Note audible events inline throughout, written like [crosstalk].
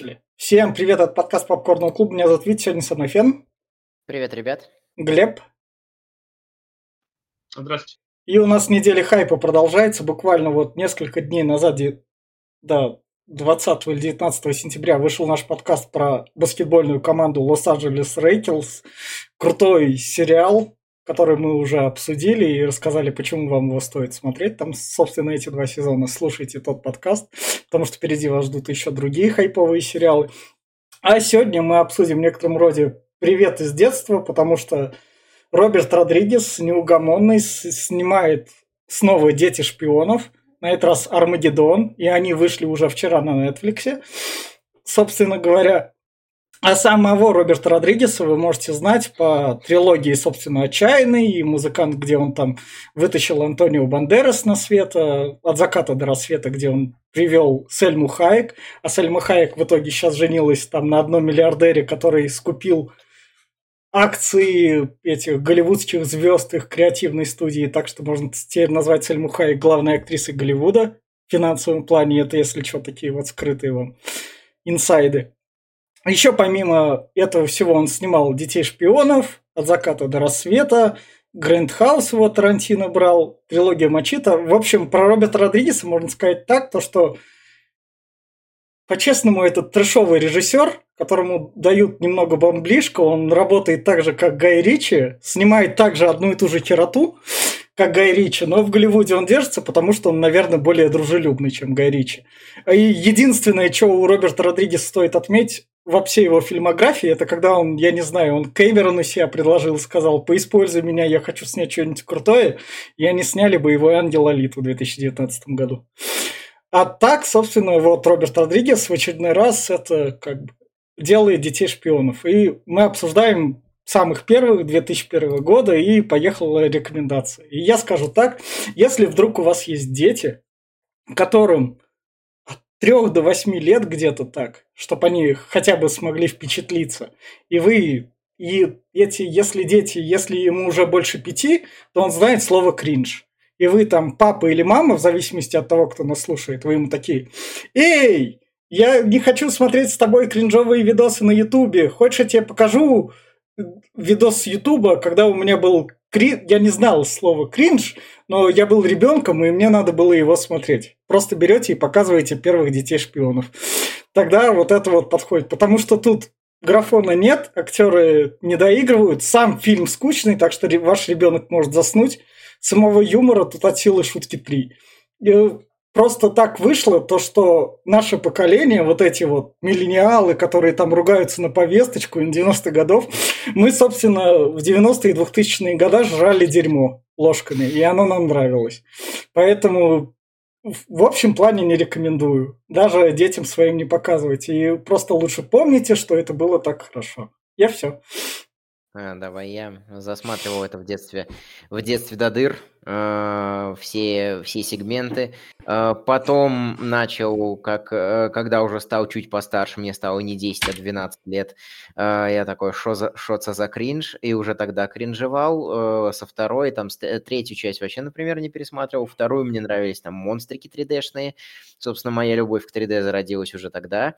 начали. Всем привет от подкаста Попкорного клуба. Меня зовут Витя, сегодня со мной Фен. Привет, ребят. Глеб. Здравствуйте. И у нас неделя хайпа продолжается. Буквально вот несколько дней назад, да, 20 или 19 сентября вышел наш подкаст про баскетбольную команду Лос-Анджелес Рейкелс. Крутой сериал, который мы уже обсудили и рассказали, почему вам его стоит смотреть. Там, собственно, эти два сезона. Слушайте тот подкаст, потому что впереди вас ждут еще другие хайповые сериалы. А сегодня мы обсудим в некотором роде «Привет из детства», потому что Роберт Родригес, неугомонный, снимает снова «Дети шпионов», на этот раз «Армагеддон», и они вышли уже вчера на Netflix. Собственно говоря, а самого Роберта Родригеса вы можете знать по трилогии, собственно, «Отчаянный» и «Музыкант», где он там вытащил Антонио Бандерас на свет, э, «От заката до рассвета», где он привел Сельму Хайек, а Сельма Хайек в итоге сейчас женилась там на одном миллиардере, который скупил акции этих голливудских звезд их креативной студии, так что можно теперь назвать Сельму Хайек главной актрисой Голливуда в финансовом плане. Это, если что, такие вот скрытые вам инсайды. Еще помимо этого всего он снимал «Детей шпионов», «От заката до рассвета», Грэнд Хаус его Тарантино брал, трилогия Мачита. В общем, про Роберта Родригеса можно сказать так, то что по-честному, этот трешовый режиссер, которому дают немного бомблишка, он работает так же, как Гай Ричи, снимает также одну и ту же хероту, как Гай Ричи, но в Голливуде он держится, потому что он, наверное, более дружелюбный, чем Гай Ричи. И единственное, что у Роберта Родригеса стоит отметить, во всей его фильмографии, это когда он, я не знаю, он Кэмерону себя предложил, сказал, поиспользуй меня, я хочу снять что-нибудь крутое, и они сняли боевой ангел Алиту в 2019 году. А так, собственно, вот Роберт Родригес в очередной раз это как бы делает детей шпионов. И мы обсуждаем самых первых 2001 года и поехала рекомендация. И я скажу так, если вдруг у вас есть дети, которым 3 до 8 лет где-то так, чтобы они хотя бы смогли впечатлиться, и вы и эти, если дети, если ему уже больше пяти, то он знает слово кринж и вы там папа или мама, в зависимости от того, кто нас слушает, вы ему такие, эй, я не хочу смотреть с тобой кринжовые видосы на Ютубе, хочешь я тебе покажу видос с Ютуба, когда у меня был крин... я не знал слова кринж, но я был ребенком, и мне надо было его смотреть. Просто берете и показываете первых детей шпионов. Тогда вот это вот подходит, потому что тут графона нет, актеры не доигрывают, сам фильм скучный, так что ваш ребенок может заснуть, самого юмора тут от силы шутки три. Просто так вышло то, что наше поколение, вот эти вот миллениалы, которые там ругаются на повесточку на 90-х годов, мы, собственно, в 90-е и 2000-е годы жрали дерьмо ложками, и оно нам нравилось. Поэтому в общем плане не рекомендую. Даже детям своим не показывайте. И просто лучше помните, что это было так хорошо. Я все. А, давай я засматривал это в детстве, в детстве до дыр, э, все, все сегменты. Э, потом начал, как, э, когда уже стал чуть постарше, мне стало не 10, а 12 лет, я такой, что за, шо за кринж, и уже тогда кринжевал. Э, со второй, там, э, третью часть вообще, например, не пересматривал. Вторую мне нравились там монстрики 3D-шные. Собственно, моя любовь к 3D зародилась уже тогда. А,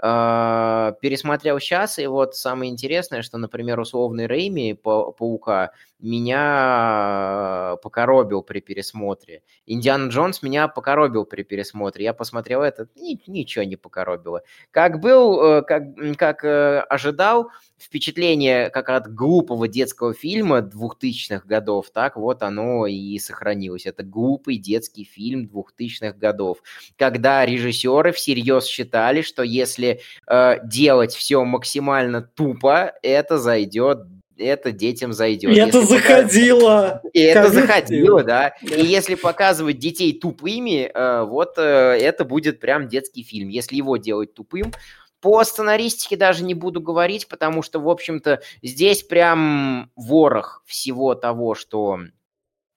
пересмотрел сейчас, и вот самое интересное, что, например, условный Рейми Паука меня покоробил при пересмотре. Индиана Джонс меня покоробил при пересмотре. Я посмотрел это, ничего не покоробило. Как был, э, как, как э, ожидал, впечатление как от глупого детского фильма 2000-х годов, так вот оно и сохранилось. Это глупый детский фильм 2000-х годов, когда режиссеры всерьез считали, что если э, делать все максимально тупо, это зайдет это детям зайдет. И это заходило. И это заходило, да. И если показывать детей тупыми, э, вот э, это будет прям детский фильм. Если его делать тупым, по сценаристике даже не буду говорить, потому что, в общем-то, здесь прям ворох всего того, что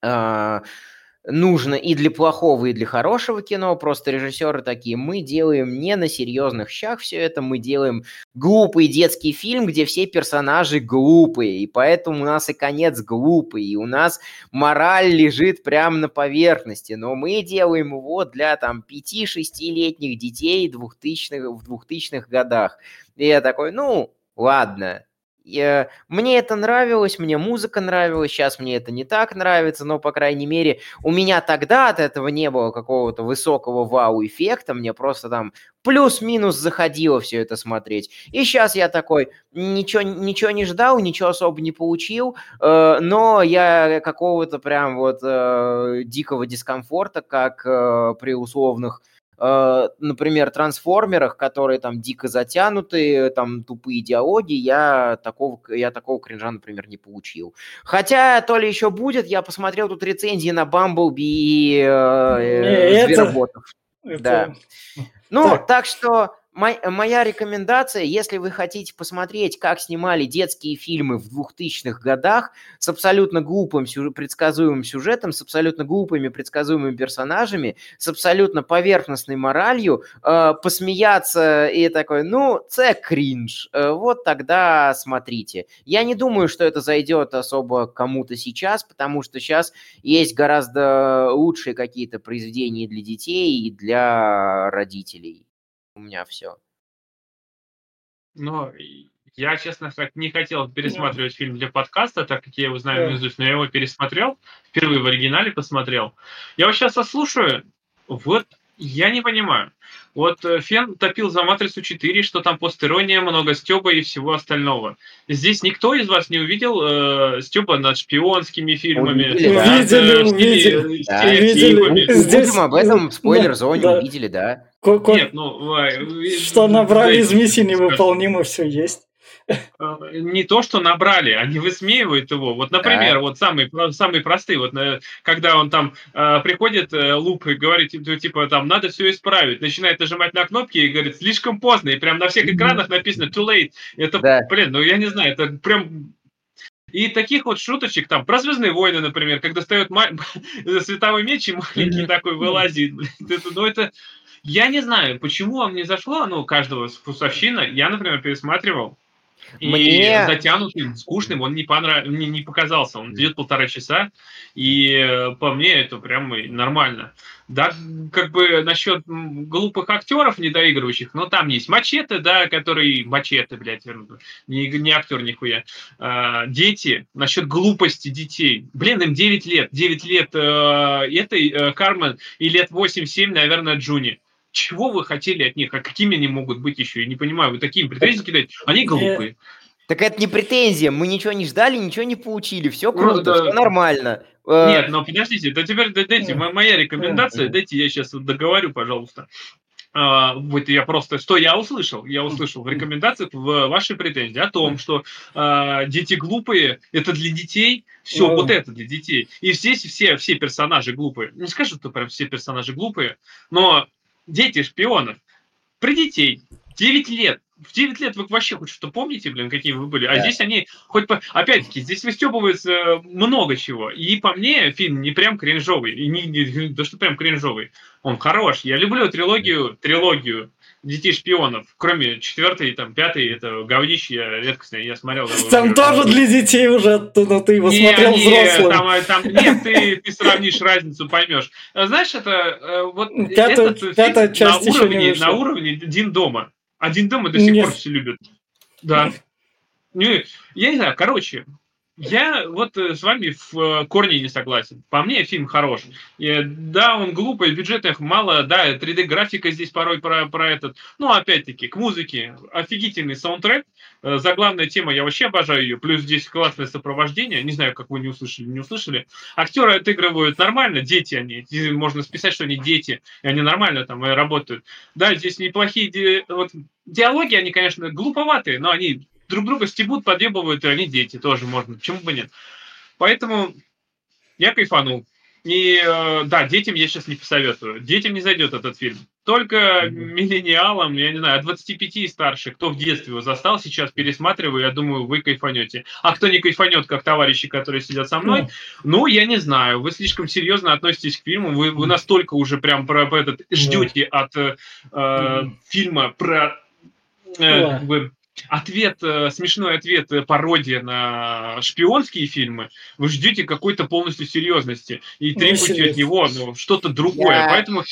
э, нужно и для плохого, и для хорошего кино. Просто режиссеры такие, мы делаем не на серьезных щах все это, мы делаем глупый детский фильм, где все персонажи глупые, и поэтому у нас и конец глупый, и у нас мораль лежит прямо на поверхности, но мы делаем его для там 5-6-летних детей 2000 в 2000-х годах. И я такой, ну, ладно, мне это нравилось, мне музыка нравилась, сейчас мне это не так нравится, но, по крайней мере, у меня тогда от этого не было какого-то высокого вау-эффекта, мне просто там плюс-минус заходило все это смотреть. И сейчас я такой, ничего, ничего не ждал, ничего особо не получил, э, но я какого-то прям вот э, дикого дискомфорта, как э, при условных Э, например, трансформерах, которые там дико затянуты, там тупые диалоги, я такого, я такого кринжа, например, не получил. Хотя то ли еще будет, я посмотрел тут рецензии на Бамблби и э, э, Звероботов. Это... Да. Ну, так. так что моя рекомендация, если вы хотите посмотреть, как снимали детские фильмы в 2000-х годах с абсолютно глупым, предсказуемым сюжетом, с абсолютно глупыми, предсказуемыми персонажами, с абсолютно поверхностной моралью, э, посмеяться и такой, ну, це кринж, э, вот тогда смотрите. Я не думаю, что это зайдет особо кому-то сейчас, потому что сейчас есть гораздо лучшие какие-то произведения для детей и для родителей у меня все. Ну, я, честно сказать, не хотел пересматривать фильм для подкаста, так как я его знаю наизусть, но я его пересмотрел, впервые в оригинале посмотрел. Я вот сейчас послушаю, вот я не понимаю. Вот э, Фен топил за «Матрицу 4», что там постерония, много стёба и всего остального. Здесь никто из вас не увидел э, стёба над шпионскими фильмами. Увидели, да. увидели, увидели. Да, увидели. Здесь... об этом в спойлер-зоне да. увидели, да. Нет, ну... Что набрали из миссии невыполнимо, все есть. Э, не то, что набрали, они высмеивают его. Вот, например, да. вот самый, самый простый, вот когда он там э, приходит, э, Луп, и говорит, типа, там, надо все исправить, начинает нажимать на кнопки и говорит, слишком поздно, и прям на всех экранах написано too late. Это, да. блин, ну я не знаю, это прям и таких вот шуточек там про Звездные войны, например, когда достает ма... [laughs] световой меч и маленький такой вылазит. Это, ну, это я не знаю, почему он не зашло, ну, каждого вкусовщина. Я, например, пересматривал и Мне... затянутым, скучным он не, понрав... не, не показался. Он идет полтора часа, и э, по мне это прям нормально. Да, как бы насчет глупых актеров недоигрывающих, но там есть мачете, да, который мачете, блядь, не, не актер нихуя. А, дети, насчет глупости детей. Блин, им 9 лет. 9 лет э, этой э, Кармен и лет 8-7, наверное, Джуни чего вы хотели от них, а какими они могут быть еще? Я не понимаю, вы такие претензии кидаете, они глупые. Так это не претензия, мы ничего не ждали, ничего не получили, все ну круто, ну, да. все нормально. Э, Нет, но подождите, да теперь дайте, моя рекомендация, дайте я сейчас договорю, пожалуйста. Uh, вот я просто, что я услышал? Я услышал в рекомендациях в вашей претензии о том, что uh, дети глупые, это для детей, все, вот это для детей. И здесь все, все персонажи глупые. Не скажу, что прям все персонажи глупые, но дети шпионов, при детей, 9 лет, в 9 лет вы вообще хоть что помните, блин, какие вы были. А да. здесь они, хоть по... опять-таки, здесь выстебывается э, много чего. И по мне фильм не прям кринжовый. И не, не, да что прям кринжовый. Он хорош. Я люблю трилогию, трилогию детей шпионов, кроме четвертой, там, пятой, это говнище, я редкостно, я смотрел. Там тоже для детей уже, но ты его не, смотрел не, взрослым. Там, э, там, нет, ты, ты сравнишь разницу, поймешь. Знаешь, это э, вот пятая, этот пятая фильм часть на уровне, на уровне Дин дома. Один дома до сих нет. пор все любят. Да. Не, я не знаю, короче, я вот э, с вами в э, корне не согласен. По мне фильм хорош. И, да, он глупый, бюджетных мало, да, 3D-графика здесь порой про, про этот. Но опять-таки, к музыке офигительный саундтрек. Э, заглавная тема, я вообще обожаю ее. Плюс здесь классное сопровождение. Не знаю, как вы не услышали, не услышали. Актеры отыгрывают нормально, дети они. Можно списать, что они дети, и они нормально там работают. Да, здесь неплохие вот, диалоги, они, конечно, глуповатые, но они друг друга стебут, подъебывают, и они дети тоже можно. Почему бы нет? Поэтому я кайфанул. И э, да, детям я сейчас не посоветую. Детям не зайдет этот фильм. Только миллениалам, я не знаю, от 25 и старше, кто в детстве его застал, сейчас пересматриваю, я думаю, вы кайфанете. А кто не кайфанет, как товарищи, которые сидят со мной, mm-hmm. ну, я не знаю, вы слишком серьезно относитесь к фильму, вы, вы настолько уже прям про, про этот ждете от э, mm-hmm. фильма про э, вы, ответ, э, смешной ответ, э, пародия на шпионские фильмы, вы ждете какой-то полностью серьезности и требуете от него ну, что-то другое. Я... Поэтому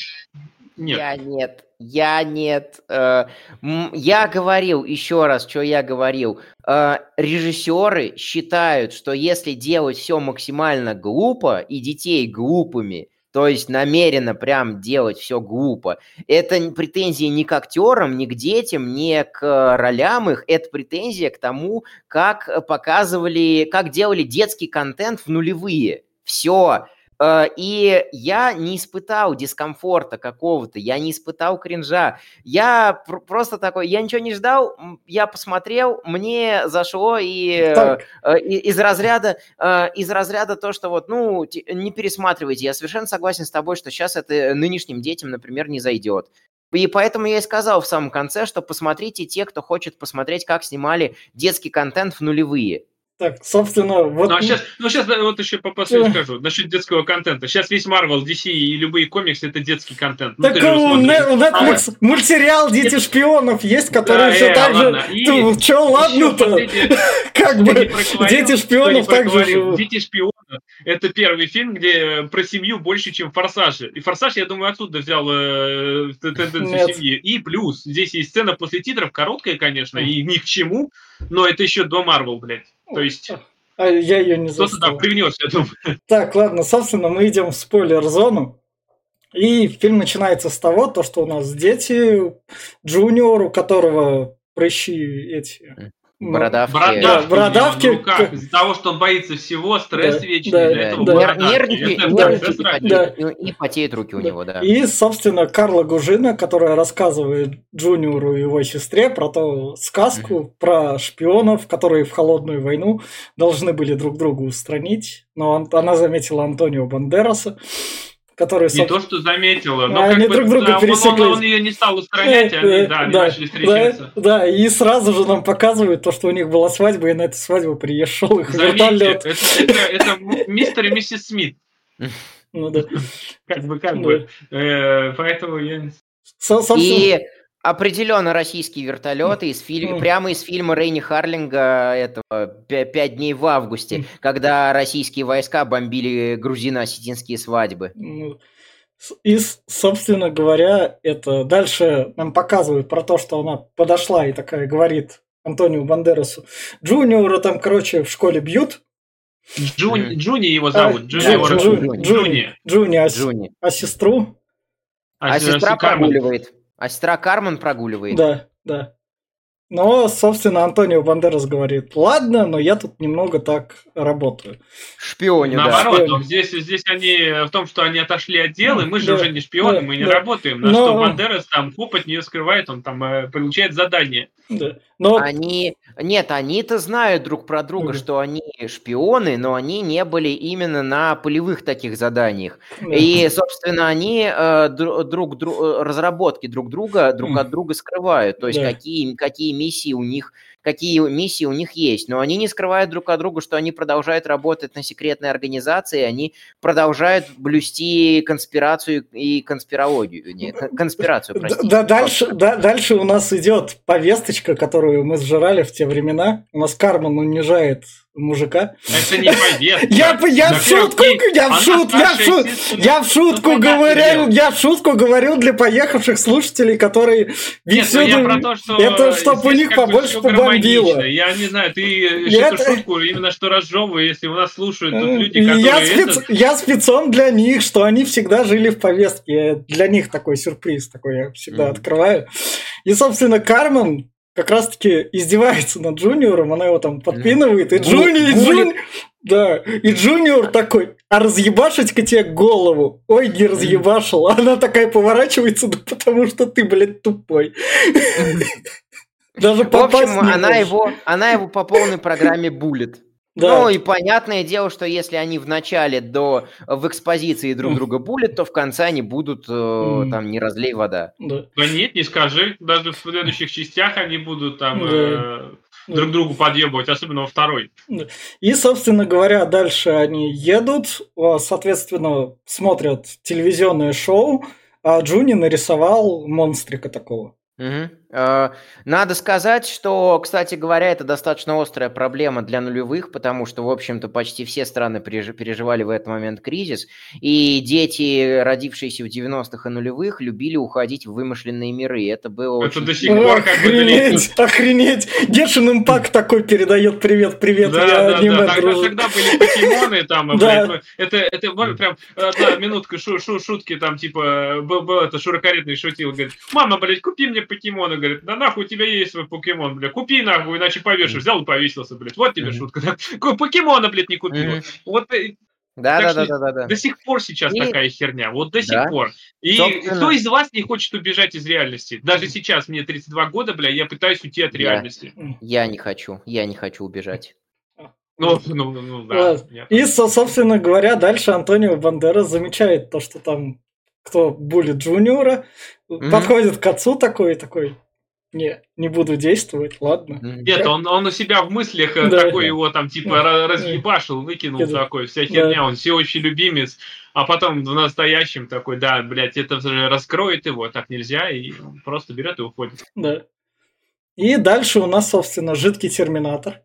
нет. Я нет. Я нет. Э, я говорил, еще раз, что я говорил. Режиссеры считают, что если делать все максимально глупо и детей глупыми, то есть намеренно прям делать все глупо. Это претензии не к актерам, не к детям, не к ролям их, это претензия к тому, как показывали, как делали детский контент в нулевые. Все. Э, и я не испытал дискомфорта какого-то, я не испытал кринжа. Я просто такой, я ничего не ждал, я посмотрел, мне зашло и так. Э, из разряда э, из разряда то, что вот, ну, не пересматривайте. Я совершенно согласен с тобой, что сейчас это нынешним детям, например, не зайдет. И поэтому я и сказал в самом конце, что посмотрите те, кто хочет посмотреть, как снимали детский контент в нулевые. Так, собственно, вот... Ну, а сейчас, ну, сейчас вот еще по последнему скажу, насчет детского контента. Сейчас весь Marvel, DC и любые комиксы это детский контент. Ну, так у, Netflix а, мультсериал «Дети да. шпионов» есть, который да, все э, так же... Ты, че, ладно-то? [laughs] Как бы «Дети шпионов» также живут. «Дети шпионов» — это первый фильм, где про семью больше, чем «Форсаж». И «Форсаж», я думаю, отсюда взял э, [laughs] тенденцию семьи. И плюс, здесь есть сцена после титров, короткая, конечно, и ни к чему, но это еще до Marvel, блядь. То есть... А я ее не застал. Кто-то там привнес, я думаю. Так, ладно, собственно, мы идем в спойлер-зону. И фильм начинается с того, то, что у нас дети, Джуниор, у которого прыщи эти ну, бородавки. Бородавки. Да, бородавки. Ну, как? Из-за того, что он боится всего, стресс да, вечный, да, для этого да, нервники, это, нервники да, да. и потеют руки у него, да. И, собственно, Карла Гуджино, которая рассказывает Джуниору и его сестре про ту сказку, mm-hmm. про шпионов, которые в холодную войну должны были друг друга устранить. Но она заметила Антонио Бандераса которые... Не то, что заметила, но они как друг бы, друга да, пересеклись. Он, он ее не стал устранять, они, э, да, они да, начали встречаться. Да, да, и сразу же нам показывают то, что у них была свадьба, и на эту свадьбу приехал их Заметьте, вертолет. Это, это, это мистер и миссис Смит. Ну да. Как бы, как бы. Э, поэтому я... И Определенно российские вертолеты из фильма, прямо из фильма Рейни Харлинга этого «Пять дней в августе», когда российские войска бомбили грузино-осетинские свадьбы. И, собственно говоря, это дальше нам показывают про то, что она подошла и такая говорит Антонио Бандерасу. Джуниора там, короче, в школе бьют. Джуни, Джуни его зовут. А, Джуни, Джуни, Джуни, Джуни, а, Джуни. а сестру? А, а сестра прогуливает. А сестра Кармен прогуливает. Да, да. Но, собственно, Антонио Бандерас говорит, ладно, но я тут немного так работаю. Шпионю, Наоборот, да. здесь, здесь они в том, что они отошли от дела, и мы же да, уже не шпионы, да, мы не да. работаем. На но... что Бандерас там хоп от нее скрывает, он там э, получает задание. Да. Но... Они, нет, они-то знают друг про друга, mm что они шпионы, но они не были именно на полевых таких заданиях. mm И, собственно, они э, друг, друг, э, разработки друг друга друг от друга скрывают. То есть да. какие, какие миссии у них какие миссии у них есть. Но они не скрывают друг от друга, что они продолжают работать на секретной организации, они продолжают блюсти конспирацию и конспирологию. Нет, конспирацию, простите. Да, дальше, да, дальше у нас идет повесточка, которую мы сжирали в те времена. У нас Карман унижает мужика. Это не повестка. Я, я в шутку, я в шутку, я в шутку, я в шутку говорю, я в шутку говорю для поехавших слушателей, которые ну я про то, что это чтобы у них побольше побомбило. Я не знаю, ты эту шутку именно что разжевываю, если у нас слушают люди, которые... Я, спец... я спецом для них, что они всегда жили в повестке. Для них такой сюрприз такой я всегда открываю. И, собственно, Кармен как раз-таки издевается над Джуниором, она его там подпинывает, и Джуни, и Джуни... Да, и Джуниор такой, а разъебашить-ка тебе голову? Ой, не разъебашил. Она такая поворачивается, да потому что ты, блядь, тупой. Даже В общем, она его, она его по полной программе булит. Да. Ну и понятное дело, что если они в начале до в экспозиции друг друга булят, то в конце они будут э, там не разлей вода. Да. да нет, не скажи. Даже в следующих частях они будут там э, друг другу подъебывать, особенно во второй. И, собственно говоря, дальше они едут, соответственно, смотрят телевизионное шоу, а Джуни нарисовал монстрика такого. Угу. Надо сказать, что, кстати говоря, это достаточно острая проблема для нулевых, потому что, в общем-то, почти все страны переживали в этот момент кризис, и дети, родившиеся в 90-х и нулевых, любили уходить в вымышленные миры. Это было это очень... до сих пор как Охренеть, охренеть! Гешин Импакт такой передает привет, привет, да, я да, аниме да. Тогда, тогда были покемоны, там, да. это, это прям одна минутка шу, шу, шутки, там, типа, был, был это шурокаретный шутил, говорит, мама, блядь, купи мне покемоны, говорит, да нахуй у тебя есть свой покемон, бля, купи нахуй, иначе повешишь. Взял и повесился, блядь. Вот тебе шутка. Покемона, блядь, не купил. Вот э, да, да, да, да, да, да. До сих пор сейчас и... такая херня. Вот до сих пор. И Собственно... кто из вас не хочет убежать из реальности? Даже сейчас мне 32 года, бля, я пытаюсь уйти от реальности. Я, я не хочу. Я не хочу убежать. Ну, ну, ну, да. И, собственно говоря, дальше Антонио Бандера замечает то, что там кто булит Джуниора, mm-hmm. подходит к отцу такой, такой, не, не буду действовать, ладно. Нет, он, он у себя в мыслях э, да, такой да. его там типа да. разъебашил, выкинул да. такой, вся херня, да. он всеобщий любимец, а потом в настоящем такой, да, блядь, это же раскроет его, так нельзя, и он просто берет и уходит. Да. И дальше у нас, собственно, жидкий терминатор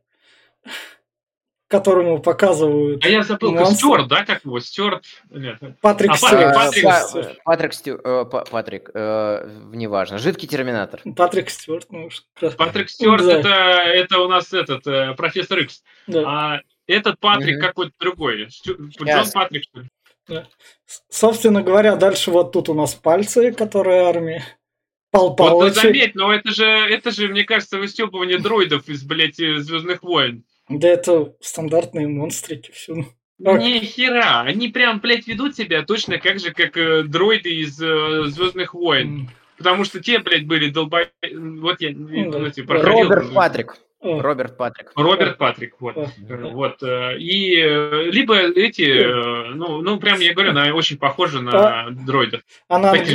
которому показывают. А я забыл, монстр. Стюарт, да, как его? Стюарт? Нет. Патрик а, Стюарт. Патрик, Патрик, Патрик, Стю, э, Патрик э, неважно. Жидкий терминатор. Патрик Стюарт, ну Патрик Стюарт, да. это, это у нас этот, э, профессор Икс. Да. А этот Патрик угу. какой-то другой. Стю... Джон Патрик, что ли? Да. Собственно говоря, дальше вот тут у нас пальцы, которые армия. Пал. Вот, ну, заметь, но это же, это же, мне кажется, выстебывание дроидов из, блядь, Звездных войн. Да это стандартные монстрики, все. Ни хера, они прям, блядь, ведут себя точно как же, как э, дроиды из э, Звездных войн. Mm. Потому что те, блядь, были долбо... Вот я mm, да. Эти, проходил. Роберт Патрик. Oh. Роберт Патрик. Роберт Патрик, вот. Oh. вот. Э, и э, либо эти, ну, ну, прям, я говорю, она очень похожа на а, дроидов. А на, анг...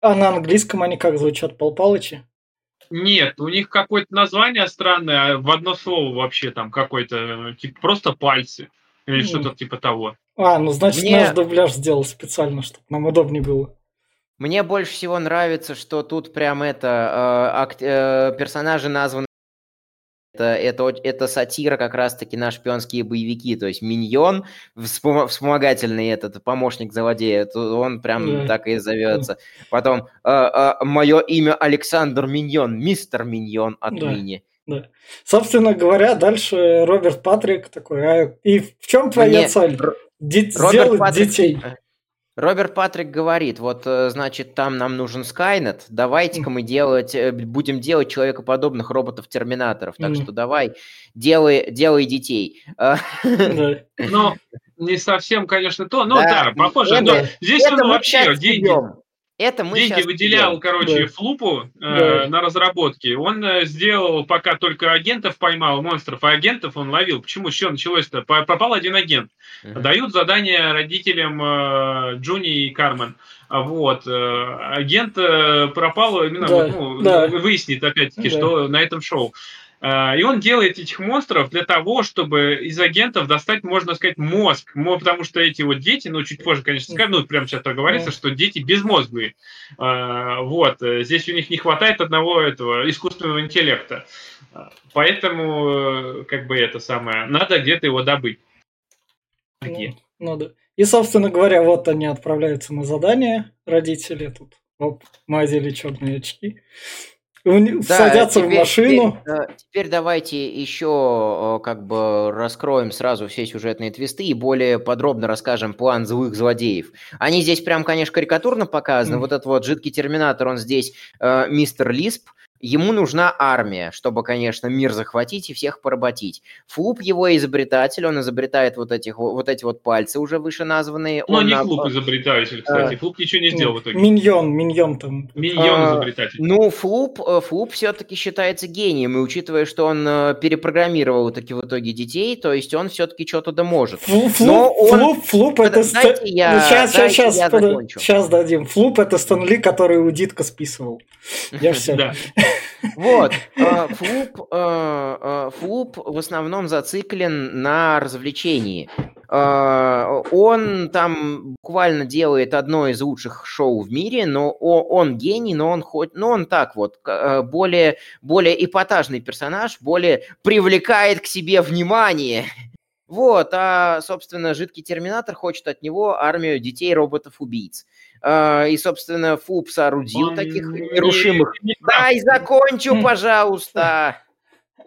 а на английском они как звучат, Пал Палычи? Нет, у них какое-то название странное, а в одно слово вообще там какой-то, типа просто пальцы. Или mm. что-то типа того. А, ну значит Мне... наш дубляж сделал специально, чтобы нам удобнее было. Мне больше всего нравится, что тут прям это э, ак- э, персонажи названы это, это, это сатира как раз-таки на шпионские боевики. То есть Миньон, вспом- вспомогательный этот помощник злодея, он прям mm. так и зовется. Потом э, э, мое имя Александр Миньон, мистер Миньон от да. Мини. Да. Собственно говоря, дальше Роберт Патрик такой, а и в чем твоя Мне... цель? Ди- сделать Патрик... детей. Роберт Патрик говорит, вот, э, значит, там нам нужен Скайнет, давайте-ка мы делать, э, будем делать человекоподобных роботов-терминаторов, так mm-hmm. что давай, делай, делай детей. [laughs] Ну, не совсем, конечно, то, но да, похоже, но здесь он вообще деньги... Это мы Деньги выделял, делаем. короче, да. Флупу э, да. на разработке. Он э, сделал, пока только агентов поймал, монстров, а агентов он ловил. Почему? Что началось-то? Пропал один агент. Uh-huh. Дают задание родителям э, Джуни и Кармен. Вот. Э, агент э, пропал именно, да. ну, да. выяснит опять-таки, да. что на этом шоу. А, и он делает этих монстров для того, чтобы из агентов достать, можно сказать, мозг. Потому что эти вот дети, ну, чуть позже, конечно, скажем, ну, прямо сейчас говорится, что дети безмозглые. А, вот. Здесь у них не хватает одного этого искусственного интеллекта. Поэтому, как бы это самое, надо где-то его добыть. Ну, ну да. И, собственно говоря, вот они отправляются на задание, родители тут. Оп, мы одели черные очки да, садятся теперь, в машину. Теперь, теперь давайте еще как бы раскроем сразу все сюжетные твисты и более подробно расскажем план злых злодеев. Они здесь прям, конечно, карикатурно показаны. Mm. Вот этот вот жидкий терминатор, он здесь э, мистер Лисп, Ему нужна армия, чтобы, конечно, мир захватить и всех поработить. Флуп его изобретатель, он изобретает вот, этих, вот эти вот пальцы уже вышеназванные. Ну, он не на- Флуп изобретатель, кстати. А. Флуп ничего не сделал в итоге. Миньон, миньон там. Миньон А, изобретатель. Ну, Флуп, э, Флуп все-таки считается гением, и учитывая, что он э, перепрограммировал таки в итоге детей, то есть он все-таки что-то да может. Флуп, Но флуп, он- флуп, флуп это... Дайте я- сейчас, дайте сейчас, я сейчас, закончу. сейчас дадим. Флуп это Стэнли, который у Дитка списывал. Я все. Вот, э, Флуп, э, э, Флуп в основном зациклен на развлечении. Он там буквально делает одно из лучших шоу в мире, но он гений, но он хоть, но он так вот более более эпатажный персонаж, более привлекает к себе внимание. Вот, а, собственно, жидкий терминатор хочет от него армию детей-роботов-убийц. Э, И, собственно, Фуп соорудил таких не- нерушимых не прав. Дай закончу, М. пожалуйста.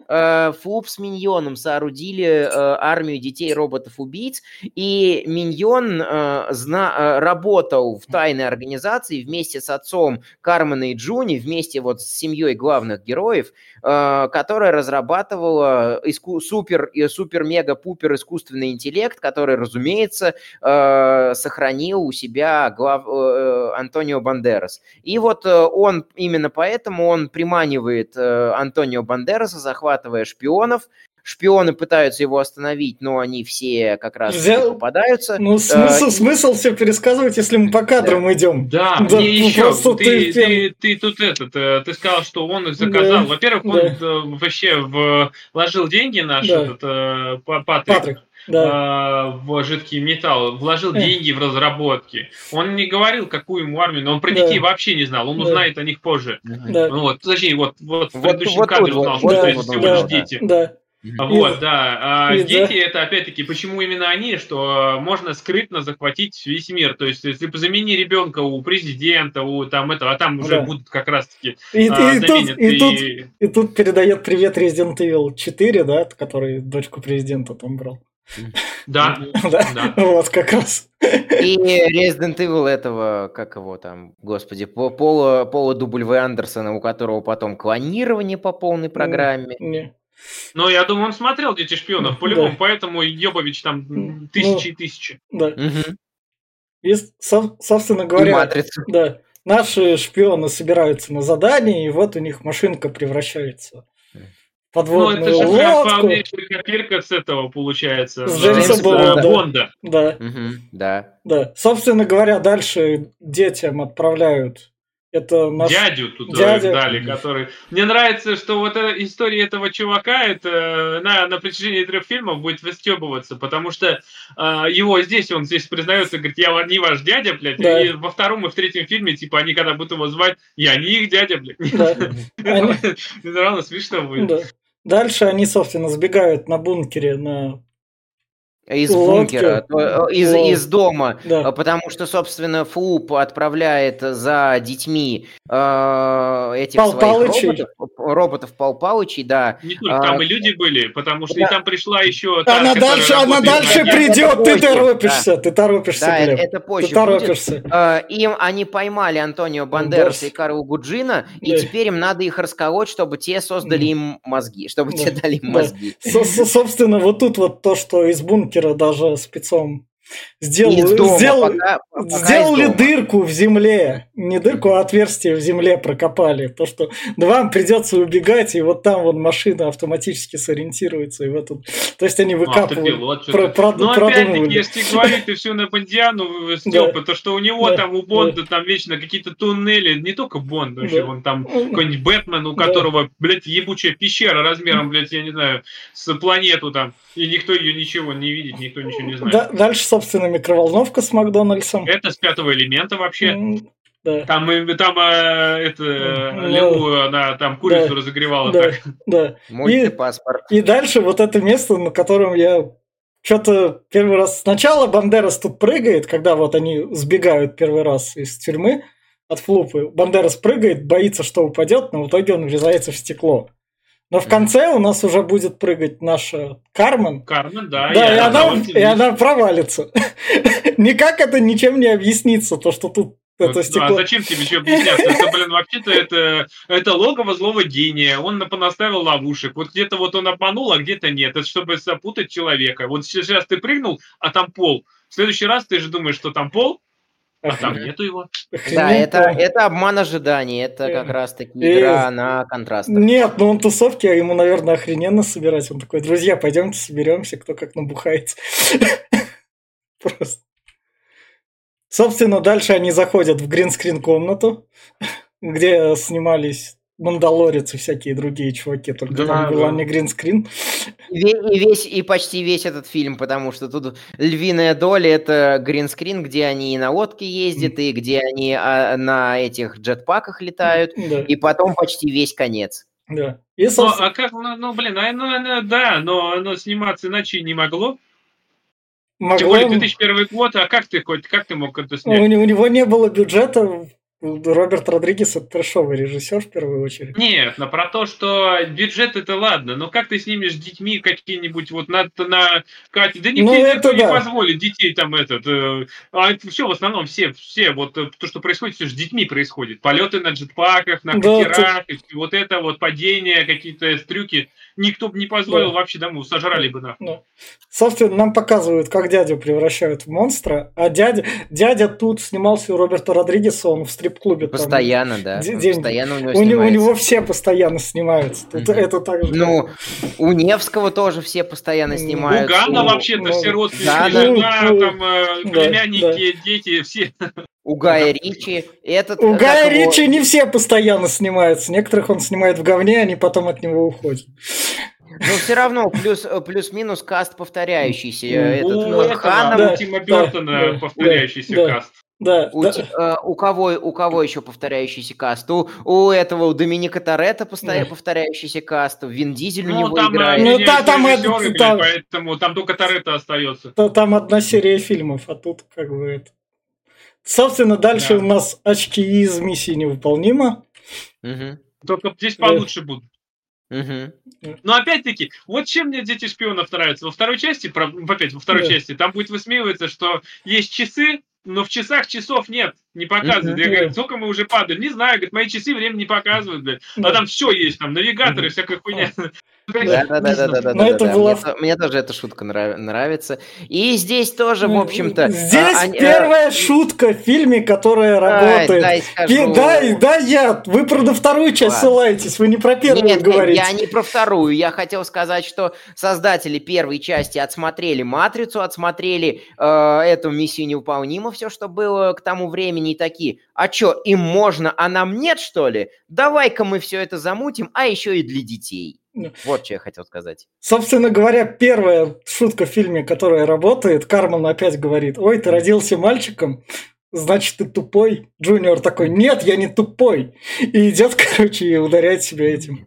Э, Флуп с Миньоном соорудили э, армию детей-роботов-убийц, и Миньон э, зна- работал в тайной организации вместе с отцом Кармена и Джуни, вместе вот с семьей главных героев, которая разрабатывала иску- супер, супер-мега-пупер искусственный интеллект, который, разумеется, сохранил у себя глав- Антонио Бандерас. И вот он, именно поэтому он приманивает Антонио Бандераса, захватывая шпионов. Шпионы пытаются его остановить, но они все как раз Взял- попадаются. Ну, смысл, Э, смысл все пересказывать, если мы по кадрам идем. Да, Да, мне ну, еще, ты, ты ты, ты тут этот, э, ты сказал, что он их заказал. Да, Во-первых, он да. э, вообще вложил деньги наш Да. этот, э, Па- Патрик, Патрик, да. э, в жидкий металл, вложил Э. деньги в разработки. Он не говорил, какую ему армию, но он про Да. детей вообще не знал. Он Да. узнает о них позже. Да. Ну вот, точнее, вот, вот в Вот- предыдущем вот кадре тут узнал, вот, что вот это всего вот, лишь да. дети. Да. А Вот, да. А дети это опять-таки, почему именно они, что можно скрытно захватить весь мир. То есть, если замени ребенка у президента, у там этого, а там уже Да. будут как раз-таки И, а, и тут, заменят и, тут, и тут передает привет Resident Evil 4, да, который дочку президента там брал. [laughs] Да, Да, вот как раз. И Resident Evil этого, как его там, господи, По- Пола, Пола W. Андерсона, у которого потом клонирование по полной программе. Не. Но я думаю, он смотрел «Дети шпионов», по-любому, Да. поэтому Ёбович там Ну, тысячи и тысячи. Да. Мгм. И, со- собственно И говоря, Матрицу. да, наши шпионы собираются на задание, и вот у них машинка превращается в Ну, подводную это же лодку. полнейшая копирка с этого получается. С э, Джеймса Бонда. э, Бонда. Да, Мгм, Да. да. Собственно говоря, дальше детям отправляют. Это наш... Дядю тут э, Дядя. дали, который... Мне нравится, что вот эта история этого чувака, это на, на протяжении трех фильмов будет выстебываться, потому что э, его здесь, он здесь признается, говорит, я не ваш дядя, блядь, Да. и во втором и в третьем фильме, типа, они когда будут его звать, я не их дядя, блядь. Да. [laughs] Они- равно смешно будет. Да. Дальше они, собственно, сбегают на бункере на... Из Лодки. бункера, то- э, из, Лод- из дома, Да. А Потому что, собственно, Флуп отправляет за детьми э, этих Пал своих роботов, роботов Пал Палычей, да. Не только, А, там и люди были, потому что и да. там пришла еще Она которая дальше, она дальше придет, ты торопишься, ты торопишься, Да, Глеб. это позже Ты будет. торопишься. Э, Им они поймали Антонио Бандераса Бандерас. и Карла Гуджина, и Да. теперь им надо их расколоть, чтобы те создали им мозги, чтобы те Да. дали им Да. мозги. Со- со- Собственно, вот тут вот то, что из бункера даже спецом сделал, Из дома, сделал- пока- пока из сделали дома. дырку в земле. Не дырку, а отверстие в земле прокопали. То, что да вам придется убегать, и вот там вот машина автоматически сориентируется. И в эту... То есть они выкапывают. Автопилот, про- прод- Ну, опять-таки, продумывали. если говорить, ты все на Бондиану, Степа, то что у него Да. там, у Бонда, там вечно какие-то туннели, не только Бонд, вообще, Да. он там какой-нибудь Бэтмен, у Да. которого, блядь, ебучая пещера размером, блядь, я не знаю, с планету там, и никто ее ничего не видит, никто ничего не знает. да- дальше, собственно, микроволновка с Макдональдсом. Это с пятого элемента вообще. М, Да, Там, и- там э, это, Ну, Лилу, она там курицу да. разогревала. да, так. да. Мультипаспорт. И дальше вот это место, на котором я что-то первый раз... Сначала Бандерас тут прыгает, когда вот они сбегают первый раз из тюрьмы от флупы. Бандерас прыгает, боится, что упадет, но в итоге он врезается в стекло. Но в конце у нас уже будет прыгать наша Кармен. Кармен, да. Да, и, она, и она провалится. [laughs] Никак это ничем не объяснится, то, что тут Это вот, стекло... Ну, а зачем тебе еще объясняться? Это, блин, вообще-то это, это логово злого гения. Он понаставил ловушек. Вот где-то вот он обманул, а где-то нет. Это чтобы запутать человека. Вот сейчас ты прыгнул, а там пол. В следующий раз ты же думаешь, что там пол, а там нету его. Да, это, это обман ожиданий, это как раз таки игра на контрастах. Нет, ну он тусовки, а ему, наверное, охрененно собирать. Он такой, друзья, пойдемте соберемся, кто как набухается. [laughs] Просто. Собственно, дальше они заходят в гринскрин комнату, [laughs] где снимались Мандалорец и всякие другие чуваки, только да, там была да. не гринскрин. И, весь, и почти весь этот фильм, потому что тут львиная доля это гринскрин, где они и на лодке ездят, и где они а, на этих джетпаках летают, да. и потом почти весь конец. Да. И, собственно... ну, а как, ну, ну блин, а, ну, ну, да, но оно сниматься иначе не могло. Могло... Тем более 2001 год, а как ты хоть, как ты мог это снять? У, у него не было бюджета, Роберт Родригес это трешовый режиссер в первую очередь. Нет, но про то, что бюджет это ладно, но как ты снимешь с детьми какие-нибудь вот на, на Кате? Да никто, ну, никто не да. позволит детей там этот. Э, а все в основном все, все вот э, то, что происходит, все с детьми происходит. Полеты на джетпаках, на катерах, да, ты... вот это вот падение, какие-то трюки никто бы не позволил да. вообще домой, сожрали бы нахуй. Да. Собственно, нам показывают, как дядю превращают в монстра, а дядя, дядя тут снимался у Роберта Родригеса, он в стрип-клубе. Постоянно, там, да. День, постоянно у него у, у него все постоянно снимаются. Тут mm-hmm. это так же. Ну, у Невского тоже все постоянно снимаются. У Гана вообще-то ну, все родственники, да, жена, ну, там, э, племянники, да. дети, все. У Гая Ричи этот... У Гая его... Ричи не все постоянно снимаются. Некоторых он снимает в говне, они потом от него уходят. Но все равно плюс, плюс-минус каст повторяющийся. Этот, у этого, Ханом... да, Тима Бертона да, повторяющийся да, каст. Да, у, да. Э, у кого у кого еще повторяющийся каст? У, у этого у Доминика Торетто постоянно да. повторяющийся каст. Вин Дизель ну, у него там, играет. Ну та, там, это, там, поэтому там только Торетто остается. Там одна серия фильмов, а тут как бы это. Собственно, дальше да. у нас очки из миссии невыполнима. Угу. Только здесь получше да. будут. Угу. Но опять-таки, вот чем мне дети шпионов нравятся. Во второй части, опять во второй да. части, там будет высмеиваться, что есть часы, но в часах часов нет, не показывают. Я говорю, сколько мы уже падали? Не знаю, говорит, мои часы время не показывают, блядь. А там все есть, там навигаторы, всякая хуйня. Да, да, да, да, да, да, да. Было... Мне, мне тоже эта шутка нрав... нравится. И здесь тоже, в общем-то. Здесь а, первая а... шутка в фильме, которая работает. Дай, дай, дай я. Вы про вторую часть Ладно. ссылаетесь, вы не про первую Нет, говорите. Я не про вторую. Я хотел сказать, что создатели первой части отсмотрели матрицу, отсмотрели э, эту миссию невыполнима, все, что было к тому времени, и такие. А что, им можно, а нам нет, что ли? Давай-ка мы все это замутим, а еще и для детей. Вот что я хотел сказать. Собственно говоря, первая шутка в фильме, которая работает, Карман опять говорит, ой, ты родился мальчиком, значит, ты тупой. Джуниор такой, нет, я не тупой. И идет, [laughs] короче, и ударяет себя этим.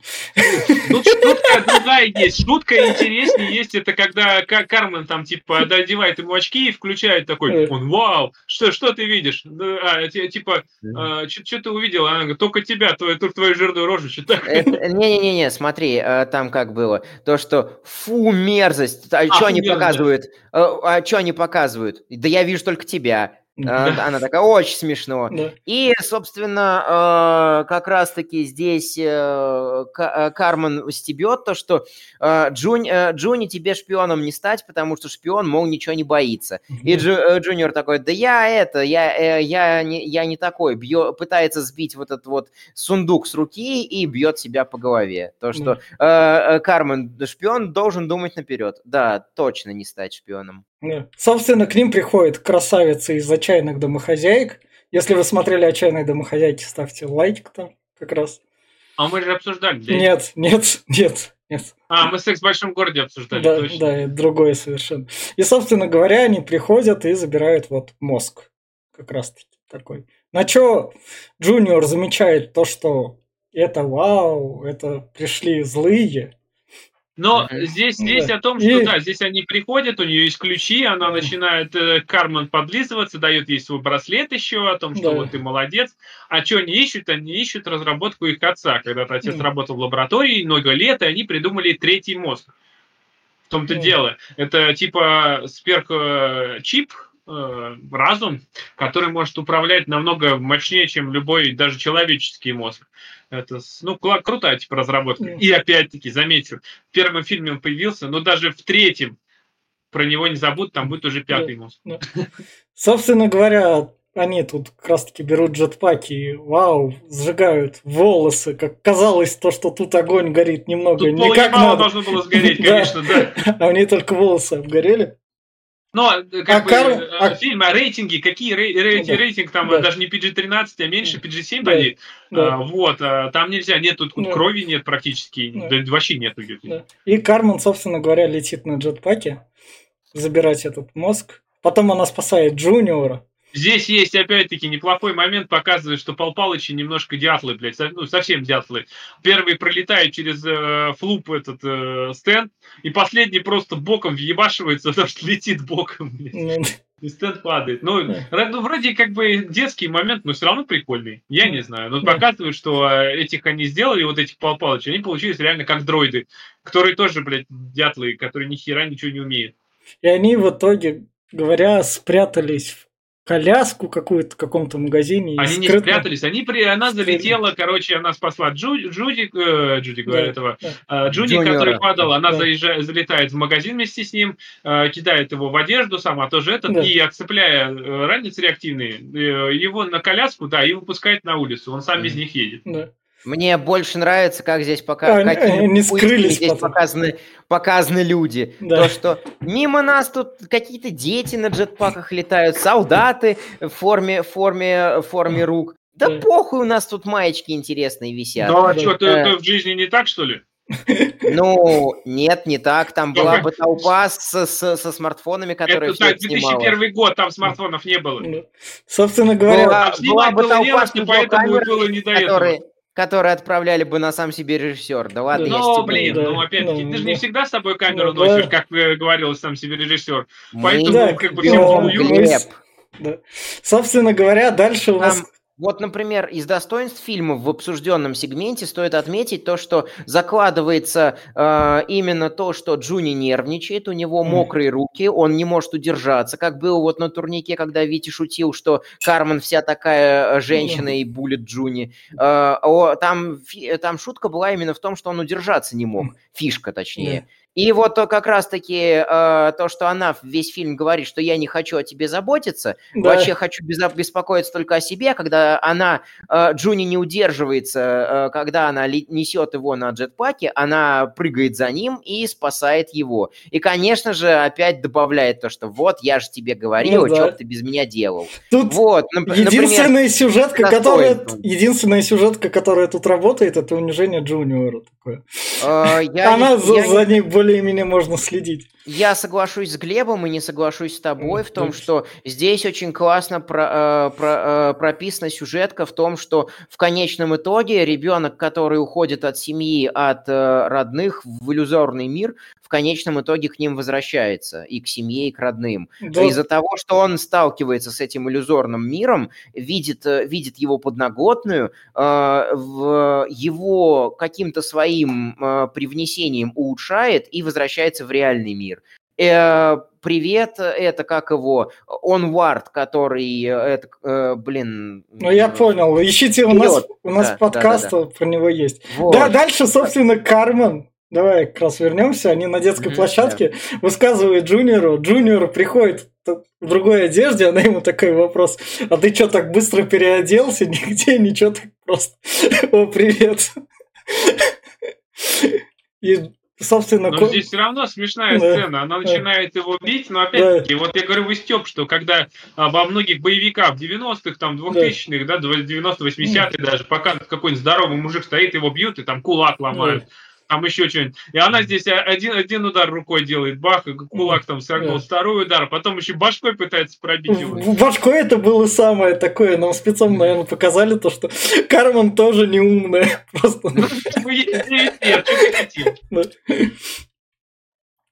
Тут шутка другая есть. Шутка интереснее есть, это когда Кармен там, типа, одевает ему очки и включает такой, он, вау, что, что ты видишь? А, типа, а, что ты увидел? Она говорит, только тебя, твою, твою жирную рожу. Не-не-не, смотри, э, там как было. То, что, фу, мерзость. А, а что они показывают? Э, а что они показывают? Да я вижу только тебя. Да. Она такая, очень смешно. Да. И, собственно, э, как раз-таки здесь э, э, Кармен стебет то, что Джуни, Джуни тебе шпионом не стать, потому что шпион, мол, ничего не боится. И Джу, Джуниор такой, да я это, я, я, не, я не такой. Бьё, пытается сбить вот этот вот сундук с руки и бьет себя по голове. То, что да. Кармен, шпион должен думать наперед. Да, точно не стать шпионом. Да. Собственно, к ним приходит красавица из отчаянных домохозяек. Если вы смотрели «Отчаянные домохозяйки», ставьте лайк там как раз. А мы же обсуждали, да? Нет, нет, нет, нет. А, мы «Секс в большом городе» обсуждали, да, точно. Да, это другое совершенно. И, собственно говоря, они приходят и забирают вот мозг. Как раз-таки такой. На что Джуниор замечает то, что это вау, это пришли злые, но mm-hmm. здесь, здесь о том, что да, здесь они приходят, у нее есть ключи, она начинает э, Кармен подлизываться, дает ей свой браслет еще о том, что да. вот ты молодец. А что они ищут? Они ищут разработку их отца. Когда-то отец mm-hmm. работал в лаборатории много лет, и они придумали третий мозг. В том-то mm-hmm. дело. Это типа сверхчип, э, разум, который может управлять намного мощнее, чем любой даже человеческий мозг. Это, ну, крутая типа разработка. И опять-таки, заметил, в первом фильме он появился, но даже в третьем про него не забудут, там будет уже пятый мозг. Собственно говоря, они тут как раз таки берут джетпаки и, вау, сжигают волосы, как казалось, то, что тут огонь горит немного. Тут не как мало надо. должно было сгореть, конечно, [laughs] да. А у них только волосы обгорели. Но э, как а бы, Кар... Э, а... фильм, а рейтинги, какие рей... рейтинг, да. рейтинг там да. даже не PG-13, а меньше PG-7 да. болит. Да. А, вот, а, там нельзя, нет, тут да. крови нет практически, да. Да, вообще нет. Да. И Кармен, собственно говоря, летит на джетпаке забирать этот мозг. Потом она спасает Джуниора. Здесь есть, опять-таки, неплохой момент, показывает, что Пал Палычи немножко дятлы, блядь, ну, совсем дятлы. Первый пролетает через э, флуп этот э, стенд, и последний просто боком въебашивается, [laughs] потому что летит боком, блядь. Ну, и стенд падает. Ну, ну, вроде как бы детский момент, но все равно прикольный. Я не знаю. Но показывает, что э, этих они сделали, вот этих Пал Палычей, они получились реально как дроиды, которые тоже, блядь, дятлы, которые ни хера ничего не умеют. И они в итоге, говоря, спрятались в коляску какую-то в каком-то магазине. Они скрытно... не спрятались, они при... она залетела, короче, она спасла Джу... Джуди, э, Джуди, говорю, да, этого, да. Э, Джуди, Джуниора. который падал, она да. заезжает, залетает в магазин вместе с ним, э, кидает его в одежду, сама тоже этот, да. и отцепляя э, ранец реактивный, э, его на коляску, да, и выпускает на улицу, он сам mm. без них едет. Да. Мне больше нравится, как здесь пока они, они скрылись здесь показаны, показаны люди. Да. То, что мимо нас тут какие-то дети на джетпаках летают, солдаты в форме, форме, форме рук. Да, да похуй, у нас тут маечки интересные висят. Ну, а да. что, ты, ты в жизни не так, что ли? [laughs] Ну, нет, не так. Там была бы толпа с, с, со смартфонами, которые Это так, 2001 год, там смартфонов не было. Ну, собственно говоря, была, была бы толпа с поэтому было не до которые, этого которые отправляли бы на сам себе режиссер. Да ладно, ну, я блин, ну опять-таки, ну, ты же не всегда с собой камеру ну, носишь, да. как говорил сам себе режиссер. Поэтому да, как бы все да. Собственно говоря, дальше у нас... Вот, например, из достоинств фильма в обсужденном сегменте стоит отметить то, что закладывается э, именно то, что Джуни нервничает, у него мокрые руки, он не может удержаться, как было вот на турнике, когда Вити шутил, что Кармен вся такая э, женщина и булит Джуни. Э, там, там шутка была именно в том, что он удержаться не мог, фишка точнее. И вот как раз-таки э, то, что она весь фильм говорит, что я не хочу о тебе заботиться, да. вообще хочу беспокоиться только о себе, когда она, э, Джуни не удерживается, э, когда она несет его на джетпаке, она прыгает за ним и спасает его. И, конечно же, опять добавляет то, что вот, я же тебе говорил, ну, да. что ты без меня делал. Тут вот, единственная например, сюжетка, которая, единственная сюжетка, которая тут работает, это унижение Джуниора такое. Э, я, она за, я, за ней более более-менее можно следить. Я соглашусь с Глебом и не соглашусь с тобой в том, что здесь очень классно про, э, про, э, прописана сюжетка в том, что в конечном итоге ребенок, который уходит от семьи, от э, родных в иллюзорный мир, конечном итоге к ним возвращается, и к семье, и к родным. Да. Из-за того, что он сталкивается с этим иллюзорным миром, видит, э, видит его подноготную, э, в его каким-то своим э, привнесением улучшает и возвращается в реальный мир. Э, привет, это как его, Onward, который, э, это, э, блин... Ну, я понял, ищите, у нас, у нас да, подкаст да, да, да. про него есть. Вот. Да, дальше, собственно, Кармен Давай как раз вернемся. Они на детской mm-hmm, площадке yeah. высказывают Джуниору. Джуниор приходит в другой одежде, она ему такой вопрос. А ты что, так быстро переоделся? [laughs] Нигде, ничего, так просто. О, привет. И собственно... Но здесь все равно смешная да, сцена. Она да. начинает его бить, но опять-таки, да. вот я говорю, вы Степ, что когда а, во многих боевиках 90-х, там, 2000-х, да, да 90-80-х даже, пока какой-нибудь здоровый мужик стоит, его бьют и там кулак ломают. Да там еще что-нибудь. И она здесь один, один удар рукой делает, бах, и кулак там согнул, второй удар, потом еще башкой пытается пробить его. Башкой это было самое такое, нам спецом, наверное, показали то, что Кармен тоже не умная. [laughs] Просто. Ну,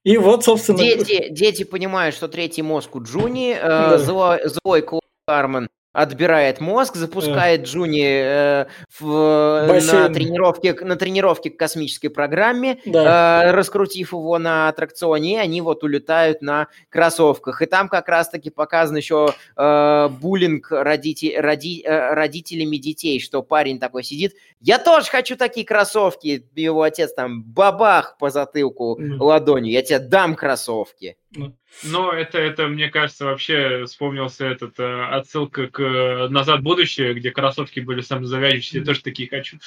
и вот, собственно... Дети, дети понимают, что третий мозг у Джуни, э, злой, злой Кармен отбирает мозг, запускает yeah. Джуни э, в, на, тренировке, на тренировке к космической программе, да. э, раскрутив его на аттракционе, и они вот улетают на кроссовках. И там как раз-таки показан еще э, буллинг родите, роди, э, родителями детей, что парень такой сидит, я тоже хочу такие кроссовки, его отец там бабах по затылку mm. ладонью, я тебе дам кроссовки. Ну, но это, это, мне кажется, вообще вспомнился этот э, отсылка к э, «Назад в будущее», где кроссовки были самозавязывающиеся, я тоже такие хочу.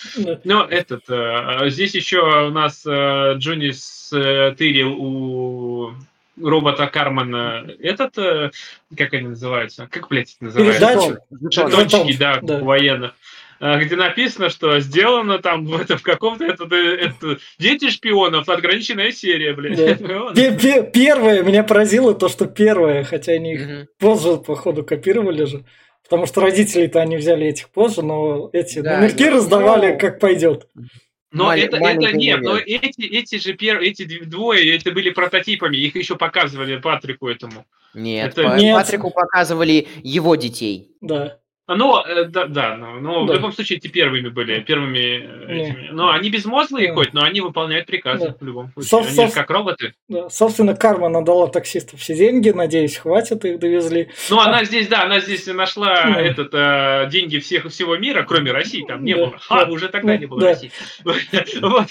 Но этот, э, здесь еще у нас э, Джонни стырил у робота Кармана этот, э, как они называются? Как, блядь, это называется? Жетончики, да, да, военных. А, где написано, что сделано там в, это, в каком-то это, это, дети шпионов, ограниченная серия, блядь. Да. [laughs] Первое меня поразило то, что первое, хотя они их угу. позже, походу, копировали же. Потому что родители-то они взяли этих позже, но эти да, номерки но, раздавали но... как пойдет. Но Мали, это, это нет, но эти, эти же первые, эти двое, это были прототипами, их еще показывали Патрику этому. Нет, это... Нет. Патрику показывали его детей. Да. Ну, э, да, да, но, но да. в любом случае эти первыми были, первыми этими. Но они безмозглые да. хоть, но они выполняют приказы да. в любом случае. Соб, они соб... как роботы. Да. Собственно, карма надала таксисту все деньги, надеюсь, хватит, их довезли. Ну, а... она здесь, да, она здесь нашла да. этот, а, деньги всех, всего мира, кроме России, там не да. было. Ха, да. уже тогда да. не было да. России. [laughs] вот,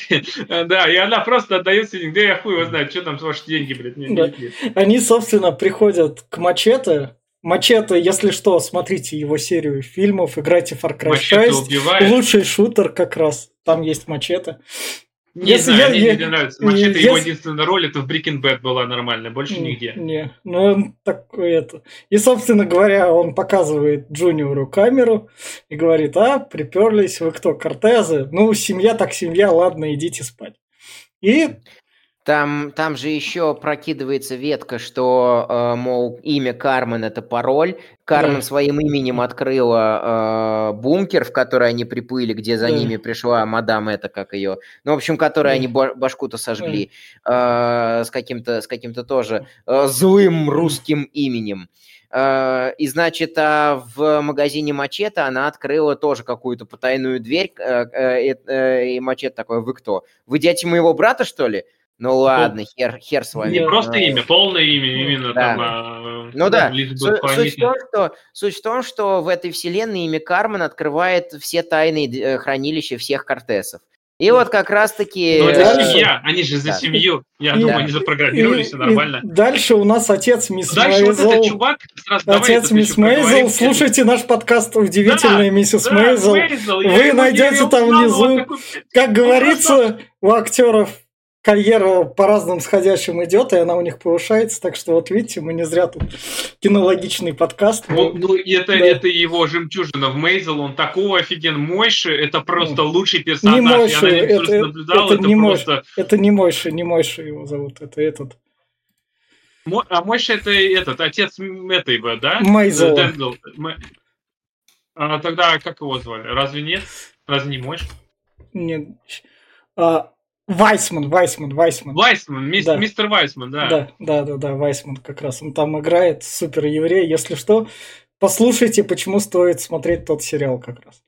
да, и она просто отдает все деньги. Да я хуй его знает, что там ваши деньги, блядь. Не, да. не, Они, собственно, приходят к мачете, Мачете, если что, смотрите его серию фильмов, играйте Far Cry Мачете 6. Убивает. Лучший шутер как раз. Там есть Мачете. Не если знаю, я, мне я, не нравится. Мачете если... его единственная роль, это в Breaking Bad была нормальная, больше не, нигде. Не, ну он такой это. И, собственно говоря, он показывает Джуниору камеру и говорит, а, приперлись, вы кто, Кортезы? Ну, семья так семья, ладно, идите спать. И там, там же еще прокидывается ветка, что, э, мол, имя Кармен это пароль. Кармен да. своим именем открыла э, бункер, в который они приплыли, где за да. ними пришла мадам это, как ее. Ну, в общем, который да. они башку-то сожгли. Да. Э, с каким-то с каким-то тоже э, злым русским именем. Э, и, значит, а в магазине Мачете она открыла тоже какую-то потайную дверь, э, и Мачете такой, вы кто? Вы дядя моего брата, что ли? Ну ладно, хер, хер с вами. Не просто ну, имя, полное имя, именно да. там. А, ну да, Су- суть, в том, что, суть в том, что в этой вселенной имя Кармен открывает все тайные э, хранилища всех Кортесов. И вот как раз-таки... Но это семья, они же за да. семью. Я и, думаю, они запрограммировали все нормально. дальше у нас отец мисс Дальше Мейзел. вот этот чувак... Сразу, отец мисс Мейзел, слушайте наш подкаст «Удивительная да, миссис да, Мейзел». Мейзел. Вы найдете там внизу, как говорится, у актеров карьера по разным сходящим идет, и она у них повышается. Так что вот видите, мы не зря тут кинологичный подкаст. Ну, ну это, да. это его жемчужина в Мейзел, он такого офиген Мойши, это просто ну, лучший персонаж. Не Мойши, Я это, наблюдал, это, это, не просто... Мойши, это не Мойши, не Мойши его зовут, это этот. А Мойши это этот, отец этой, да? Мейзел. А тогда как его звали? Разве нет? Разве не Мойши? Нет. А, Вайсман, Вайсман, Вайсман. Вайсман, мис, да. мистер Вайсман, да. Да, да, да, да, Вайсман как раз. Он там играет супер еврей. Если что, послушайте, почему стоит смотреть тот сериал как раз.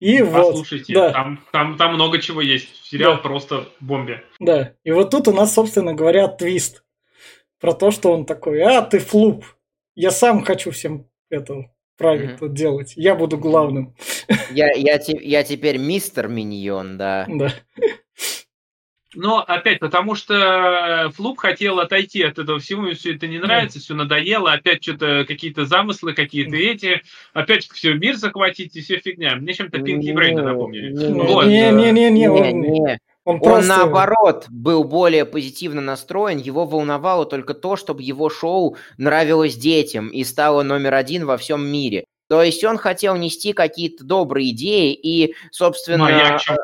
И Послушайте, вот, да. там, там, там много чего есть. Сериал да. просто бомбе. Да, и вот тут у нас, собственно говоря, твист. Про то, что он такой, а, ты флуп. Я сам хочу всем это правильно mm-hmm. делать. Я буду главным. Я, я, я теперь мистер Миньон, да. Да. Но опять, потому что Флуп хотел отойти от этого всего, ему все это не нравится, все надоело, опять что-то какие-то замыслы, какие-то эти, опять все мир захватить и все фигня. Мне чем-то Пинки Брейна напомнили. Не-не-не, он, он, просто... он наоборот был более позитивно настроен, его волновало только то, чтобы его шоу нравилось детям и стало номер один во всем мире. То есть он хотел нести какие-то добрые идеи и, собственно... Маячил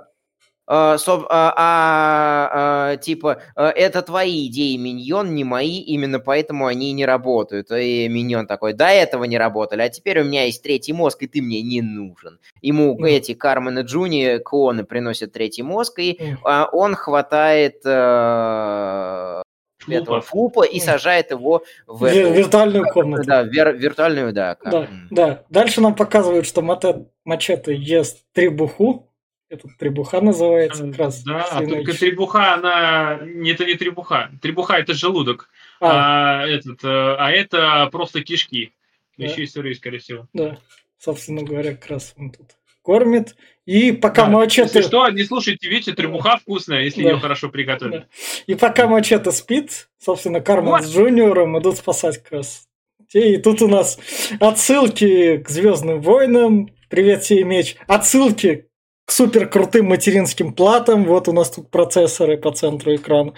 а, а, а, типа, это твои идеи, Миньон, не мои, именно поэтому они не работают. И Миньон такой, до этого не работали, а теперь у меня есть третий мозг, и ты мне не нужен. Ему mm. эти Кармен и Джуни, клоны, приносят третий мозг, и mm. а, он хватает... А, этого флупа и сажает его в Вир- виртуальную комнату. Да, вир- виртуальную, да. как- Да, да. Дальше нам показывают, что Мате- Мачете ест требуху. Это требуха называется как раз. Да, а только требуха, она... не- Это не требуха. Требуха – это желудок. А, А, этот, э, а это просто кишки. Да. Еще и сырые, скорее всего. да. Собственно говоря, как раз он тут кормит. И пока Да, Мачете... Если что, не слушайте, видите, требуха вкусная, если Да. ее хорошо приготовить. И пока Мачете спит, собственно, Кармен Вот. с Джуниором идут спасать как раз. И тут у нас отсылки к Звездным войнам. Привет, сей меч. Отсылки супер крутым материнским платам. Вот у нас тут процессоры по центру экрана.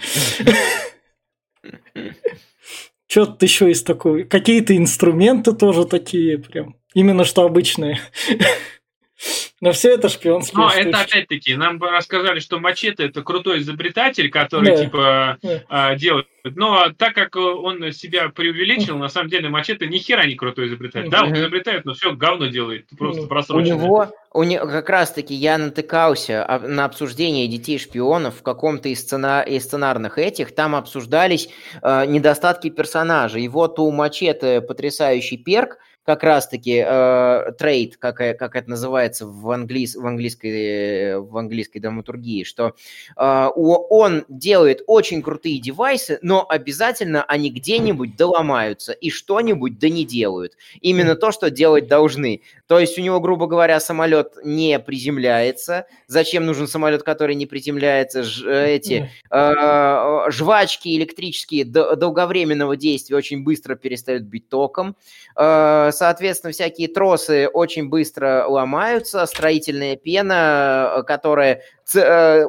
Что-то еще из такой. Какие-то инструменты тоже такие прям. Именно что обычные. Но все это шпионские Но это штучки. опять-таки, нам бы рассказали, что Мачете это крутой изобретатель, который Да. типа Да. а, делает. Но так как он себя преувеличил, на самом деле Мачете ни хера не крутой изобретатель. Да, он изобретает, но все говно делает. Просто Ну, У просроченное. него, у него как раз-таки я натыкался а, на обсуждение детей шпионов в каком-то из, сцена, из сценарных этих, там обсуждались э, недостатки персонажа. И вот у Мачете потрясающий перк, как раз-таки э, трейд, как, э, как это называется в, английс, в, английской, э, в английской драматургии, что э, он делает очень крутые девайсы, но обязательно они где-нибудь доломаются и что-нибудь да не делают. Именно то, что делать должны. То есть у него, грубо говоря, самолет не приземляется. Зачем нужен самолет, который не приземляется? Ж- э, эти э, жвачки электрические долговременного действия очень быстро перестают бить током. Э, Соответственно, всякие тросы очень быстро ломаются. Строительная пена, э, которая э,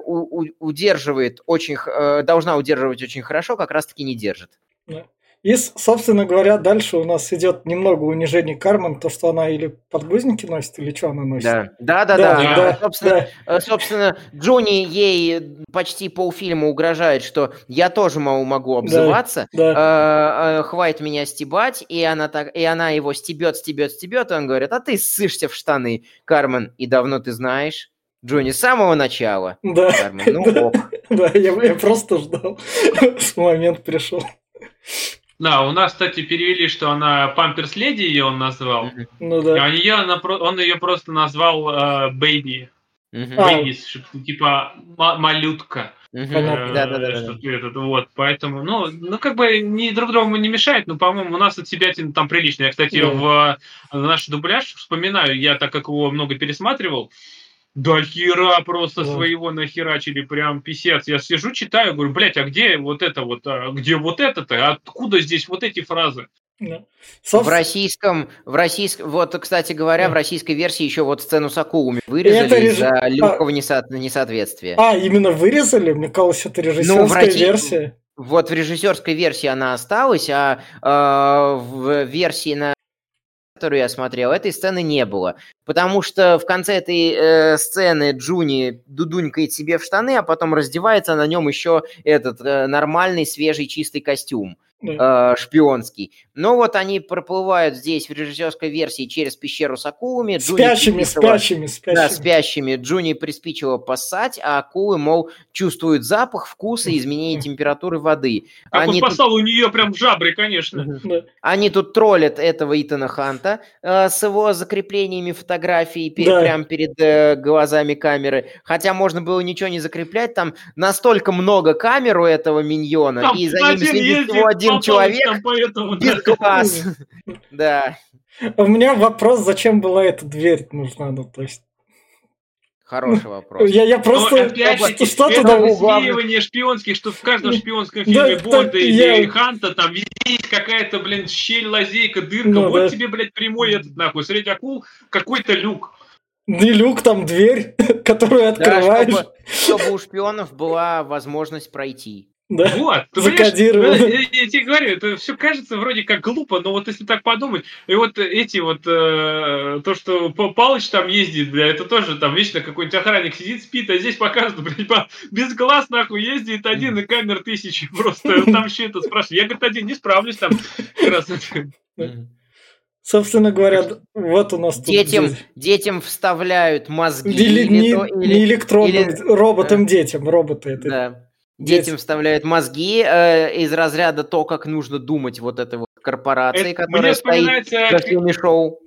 удерживает очень, э, должна удерживать очень хорошо, как раз-таки не держит. И, собственно говоря, дальше у нас идет немного унижение Кармен, то, что она или подгузники носит, или что она носит. Да, да, да, да, да. да, Собственно, да. Э, Собственно, Джонни ей почти полфильма угрожает, что я тоже могу обзываться, да. э, э, хватит меня стебать, и она, так, и она его стебет, стебет, стебет, и он говорит, а ты ссышься в штаны, Кармен, и давно ты знаешь? Джонни, с самого начала. Да, Кармен, ну ок. да, я, я просто ждал, [laughs] с момент пришел. Да, у нас, кстати, перевели, что она Памперс Леди ее он назвал. Ну да. А ее, она он ее просто назвал Baby. Мгм. А. Baby, типа ма- малютка. Э, вот, поэтому, ну, ну, как бы не друг другу не мешает, но, по-моему, у нас от себя там прилично. Я, кстати, в наш дубляж вспоминаю, я так как его много пересматривал, да хера просто Да. своего нахерачили, прям писец. Я сижу, читаю, говорю, блядь, а где вот это вот, а где вот это-то? Откуда здесь вот эти фразы? Да. В российском, в российском, вот, кстати говоря, Да. в российской версии еще вот сцену с акулами вырезали Это реж- из-за а- легкого несо- несоответствия. А, именно вырезали? Мне казалось, это режиссерская Ну, в России- версия. Вот в режиссерской версии она осталась, а э, в версии, на которую я смотрел, этой сцены не было. Потому что в конце этой э, сцены Джуни дудунькает себе в штаны, а потом раздевается, на нем еще этот э, нормальный, свежий, чистый костюм э, шпионский. Но вот они проплывают здесь в режиссерской версии через пещеру с акулами. Джуни Спящими, приспичило- спящими, Да, спящими. спящими. Джуни приспичило поссать, а акулы, мол, чувствуют запах, вкус и изменение температуры воды. Как Они он тут- послал у нее прям в жабры, конечно. Они тут троллят этого Итана Ханта э, с его закреплениями фотографий пе- Да. прямо перед э, глазами камеры. Хотя можно было ничего не закреплять, там настолько много камер у этого миньона, Там и за ним один следит всего один человек поэтому, без да. глаз. [laughs] Да, У меня вопрос, зачем была эта дверь нужна? Ну, то есть, хороший вопрос. я, я просто... опять же, что, туда высмеивание шпионских, что в каждом Ну, шпионском да, фильме так Бонда или я- Ханта там везде есть какая-то, блин, щель, лазейка, дырка. Ну, вот да. тебе, блядь, прямой этот, нахуй, среди акул какой-то люк. Не люк, там дверь, [laughs] которую Да, открываешь. чтобы, чтобы у шпионов была возможность пройти. Да. Вот, ты э, Я, я тебе говорю, это все кажется вроде как глупо, но вот если так подумать, и вот эти вот, э, то, что Палыч там ездит, бля, это тоже там вечно какой-нибудь охранник сидит, спит, а здесь показано, [laughs] блядь, по- без глаз нахуй ездит один и камер тысячи [laughs] просто, там вообще это спрашивает. Я, говорит, один не справлюсь там. [laughs] Собственно говоря, вот у нас тут... Детям, здесь. детям вставляют мозги. Или, не, то- не электронным или- роботам детям, роботы это. Да. Детям вставляют мозги э, из разряда то, как нужно думать вот этой вот корпорации, Это- которая мне стоит за всеми шоу.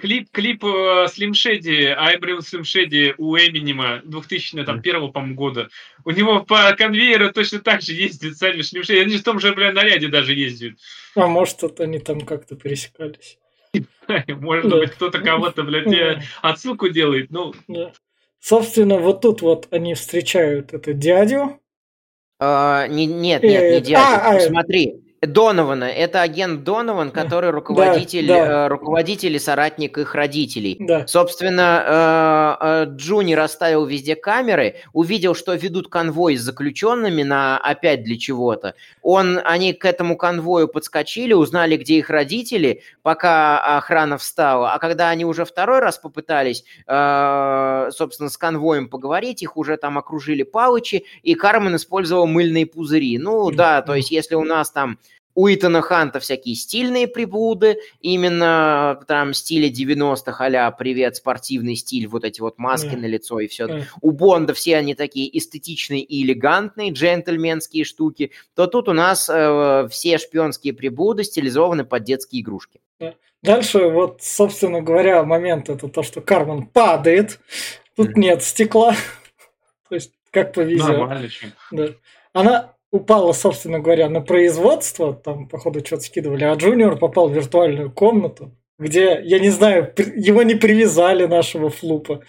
клип, клип э, Slim Shady, I Bring Slim Shady у Эминема 2000 там, первого, по-моему, года. У него по конвейеру точно так же ездит сами Slim Shady. Они в том же, бля, наряде даже ездят. А может, это они там как-то пересекались. [laughs] Может быть, кто-то кого-то, блядь, отсылку делает. Ну. Собственно, вот тут вот они встречают это дядю. А, не- нет, Э, нет, не а, дядя. а, Смотри, Донована. Это агент Донован, который руководитель, да. э, руководитель и соратник их родителей. Да. Собственно, э, э, Джуни расставил везде камеры, увидел, что ведут конвой с заключенными на опять для чего-то. Он, они к этому конвою подскочили, узнали, где их родители, пока охрана встала. А когда они уже второй раз попытались, собственно, с конвоем поговорить, их уже там окружили палычи, и Кармен использовал мыльные пузыри. Ну да, то есть если у нас там у Итана Ханта всякие стильные приблуды, именно там стиле 90-х, а привет, спортивный стиль, вот эти вот маски Да. на лицо и все. Да. У Бонда все они такие эстетичные и элегантные, джентльменские штуки, то тут у нас э, все шпионские приблуды стилизованы под детские игрушки. Дальше, вот, собственно говоря, момент это то, что Кармен падает. Тут Мгм. нет стекла. [laughs] То есть, как повезет. нормально. Да. Она упала, собственно говоря, на производство, там, походу, что-то скидывали, а Джуниор попал в виртуальную комнату, где, я не знаю, его не привязали, нашего флупа.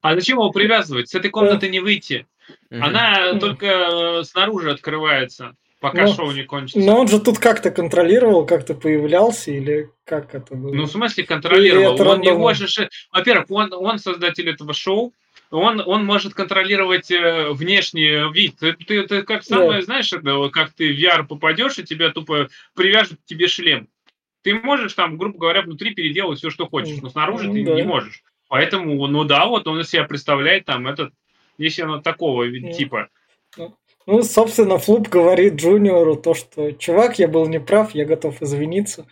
А зачем его привязывать? С этой комнаты не выйти. Она только э, снаружи открывается, пока Ну, шоу не кончится. Но он же тут как-то контролировал, как-то появлялся, или как это было? Ну, в смысле, контролировал. Он не может... Во-первых, он, он создатель этого шоу, он, он может контролировать э, внешний вид. Ты, ты, ты как самое, знаешь, это, как ты в VR попадешь, и тебя тупо привяжут к тебе шлем. Ты можешь там, грубо говоря, внутри переделать все, что хочешь, но снаружи Ну ты да. не можешь. Поэтому, ну да, вот он из себя представляет там этот, если оно такого Ну. типа. Ну, собственно, Флуп говорит Джуниору то, что «Чувак, я был неправ, я готов извиниться».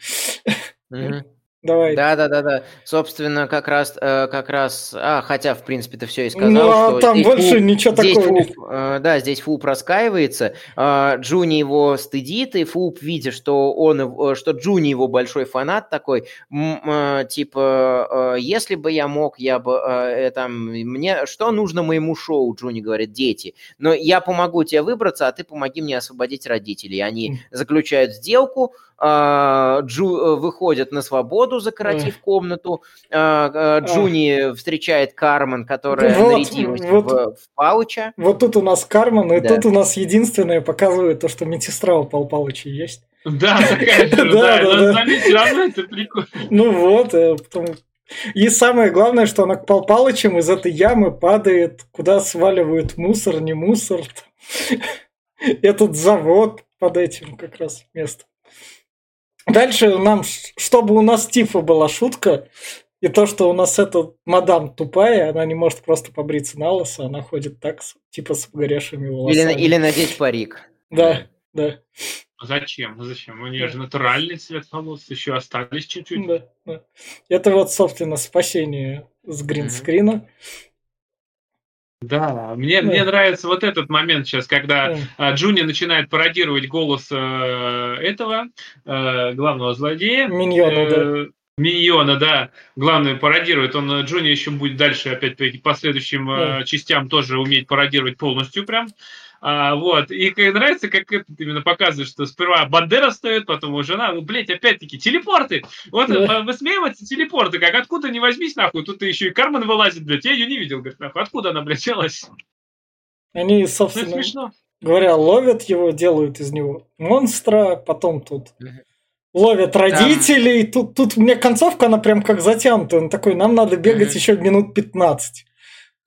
Мгм. Давай. Да, да, да, да. Собственно, как раз, э, как раз, а, хотя, в принципе, ты все и сказал, Ну, а что там больше Флуп- ничего здесь такого. Флуп, э, да, здесь Флуп раскаивается, э, Джуни его стыдит, и Флуп, видя, что он, его- что Джуни его большой фанат такой, э, типа, э, если бы я мог, я бы, э, э, там, мне, что нужно моему шоу, Джуни говорит, дети, но я помогу тебе выбраться, а ты помоги мне освободить родителей. Они заключают сделку, а, Джу э, выходит на свободу, закоротив комнату. А, а, Джуни встречает Кармен, которая Вот, нарядилась вот. в, в Пауча. Вот тут у нас Кармен, и Да. тут у нас единственное показывает то, что медсестра у Пал Палыча есть. Да, такая [laughs] же, Да, да, да, это прикольно. Ну вот, э, потом- И самое главное, что она к Пал Палычам из этой ямы падает, куда сваливают мусор, не мусор. [laughs] Этот завод под этим как раз место. Дальше нам, чтобы у нас Тифа была шутка, и то, что у нас эта мадам тупая, она не может просто побриться на лысо, она ходит так, типа с погоревшими Или, волосами. или надеть парик. Да, да. Зачем? Ну Зачем? У нее же натуральный цвет волос, еще остались чуть-чуть. Да, да. Это вот, собственно, спасение с гринскрина. Да, мне, Да. мне нравится вот этот момент сейчас, когда М. а, Джуни начинает пародировать голос э, этого э, главного злодея. Миньона, да. Э, Миньона, да, главное пародирует. Он э, Джуни еще будет дальше опять по по следующим э, частям тоже уметь пародировать полностью прям. А, вот. И как нравится, как это именно показывает, что сперва Бандера стоит, потом его жена. Ну, блядь, опять-таки, телепорты. Вот Да. высмеиваются телепорты. Как откуда не возьмись, нахуй. Тут еще и Кармен вылазит, блядь. Я ее не видел, говорит, нахуй. Откуда она, блядь, взялась? Они, Ну, собственно, смешно. говоря, ловят его, делают из него монстра, потом тут ловят родителей. Тут, тут мне концовка, она прям как затянутая. Он такой, нам надо бегать Мгм. еще минут 15.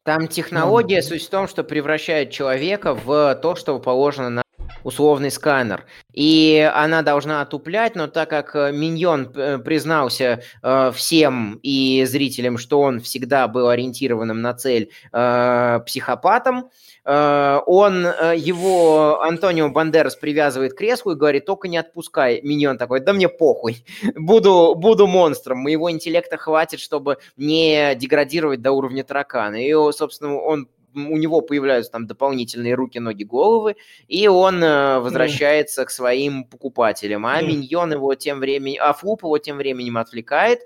Там технология, суть в том, что превращает человека в то, что положено на условный сканер. И она должна отуплять, но так как э, Миньон э, признался э, всем и зрителям, что он всегда был ориентированным на цель э, психопатом, э, он э, его, Антонио Бандерас, привязывает к креслу и говорит, только не отпускай. Миньон такой, да мне похуй, буду, буду монстром, моего интеллекта хватит, чтобы не деградировать до уровня таракана. И, собственно, он у него появляются там дополнительные руки, ноги, головы, и он э, возвращается mm. к своим покупателям. А mm. Миньон его тем временем, а Флуп его тем временем отвлекает.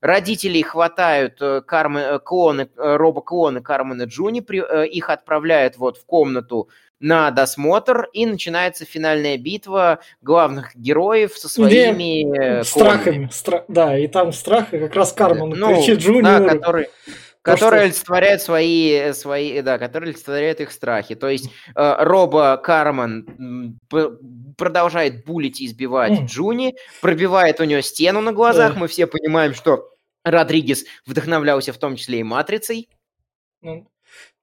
Родителей хватают э, Кармен, клоны, робо-клоны Кармена Джуни, при, их отправляют вот в комнату на досмотр, и начинается финальная битва главных героев со своими Где страхами. Стра... Да, и там страх, и как раз Кармен ну, кричит Джуниору. Да, который, который что... олицетворяет свои, свои, да, который олицетворяет их страхи. То есть э, Роба Карман продолжает булить и избивать mm. Джуни, пробивает у нее стену на глазах. Yeah. Мы все понимаем, что Родригес вдохновлялся в том числе и «Матрицей». Ну,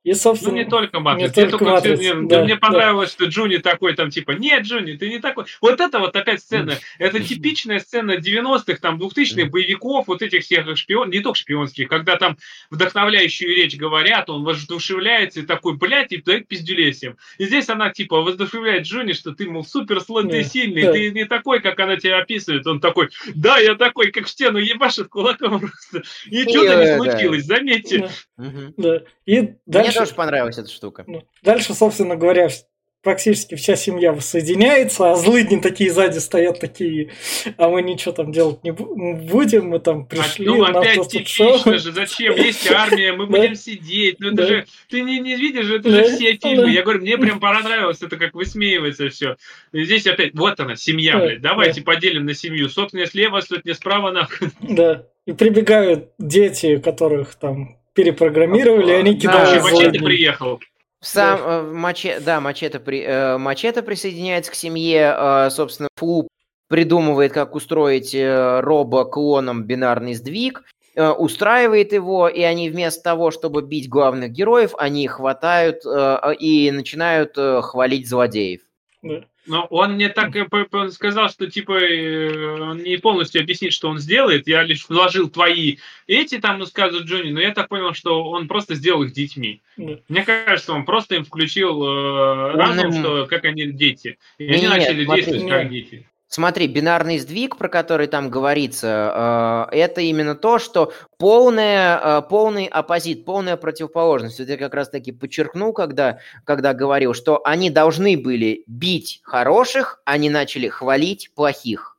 и, собственно, ну, не только Матрица. Не только Матрица. Мне, да, мне понравилось, да. что Джуни такой, там, типа, нет, Джуни, ты не такой. Вот это вот опять сцена. Это типичная сцена 90-х, там, 2000-х боевиков, вот этих всех шпион, не только шпионских, когда там вдохновляющую речь говорят, он воодушевляется и такой, блядь, и дает пиздюлей всем. И здесь она, типа, воодушевляет Джуни, что ты, мол, супер слотый, сильный, да. ты не такой, как она тебя описывает. Он такой, да, я такой, как в стену ебашит кулаком [laughs] просто. И что-то не случилось, заметьте. Да. И дальше мне тоже понравилась эта штука. Ну, дальше, собственно говоря, практически вся семья воссоединяется, а злыдни такие сзади стоят такие, а мы ничего там делать не будем, мы там пришли. А, ну, опять типично же, зачем? Есть армия, мы [laughs] будем сидеть. Ну, это же, ты не, не видишь, это же все фильмы. Я говорю, мне прям понравилось, это как высмеивается все. здесь опять, вот она, семья, блядь, давайте поделим на семью. Сотня слева, сотня справа, нахуй. Да, и прибегают дети, которых там перепрограммировали, они кидают. Да, Мачете приехал. Сам. Э, Маче, да, Мачете, при, э, Мачете присоединяется к семье, э, собственно, Флуп придумывает, как устроить робо-клоном бинарный сдвиг, устраивает его, и они вместо того, чтобы бить главных героев, они хватают и начинают хвалить злодеев. Да. Но он мне так сказал, что типа он не полностью объяснит, что он сделает. Я лишь вложил твои эти там, ну, сказывают Джонни, но я так понял, что он просто сделал их детьми. Да. Мне кажется, он просто им включил э, разум, что как они дети. И нет, они начали действовать нет. как дети. Смотри, бинарный сдвиг, про который там говорится, э, это именно то, что полная, э, полный оппозит, полная противоположность. Вот я как раз таки подчеркнул, когда, когда говорил, что они должны были бить хороших, они начали хвалить плохих.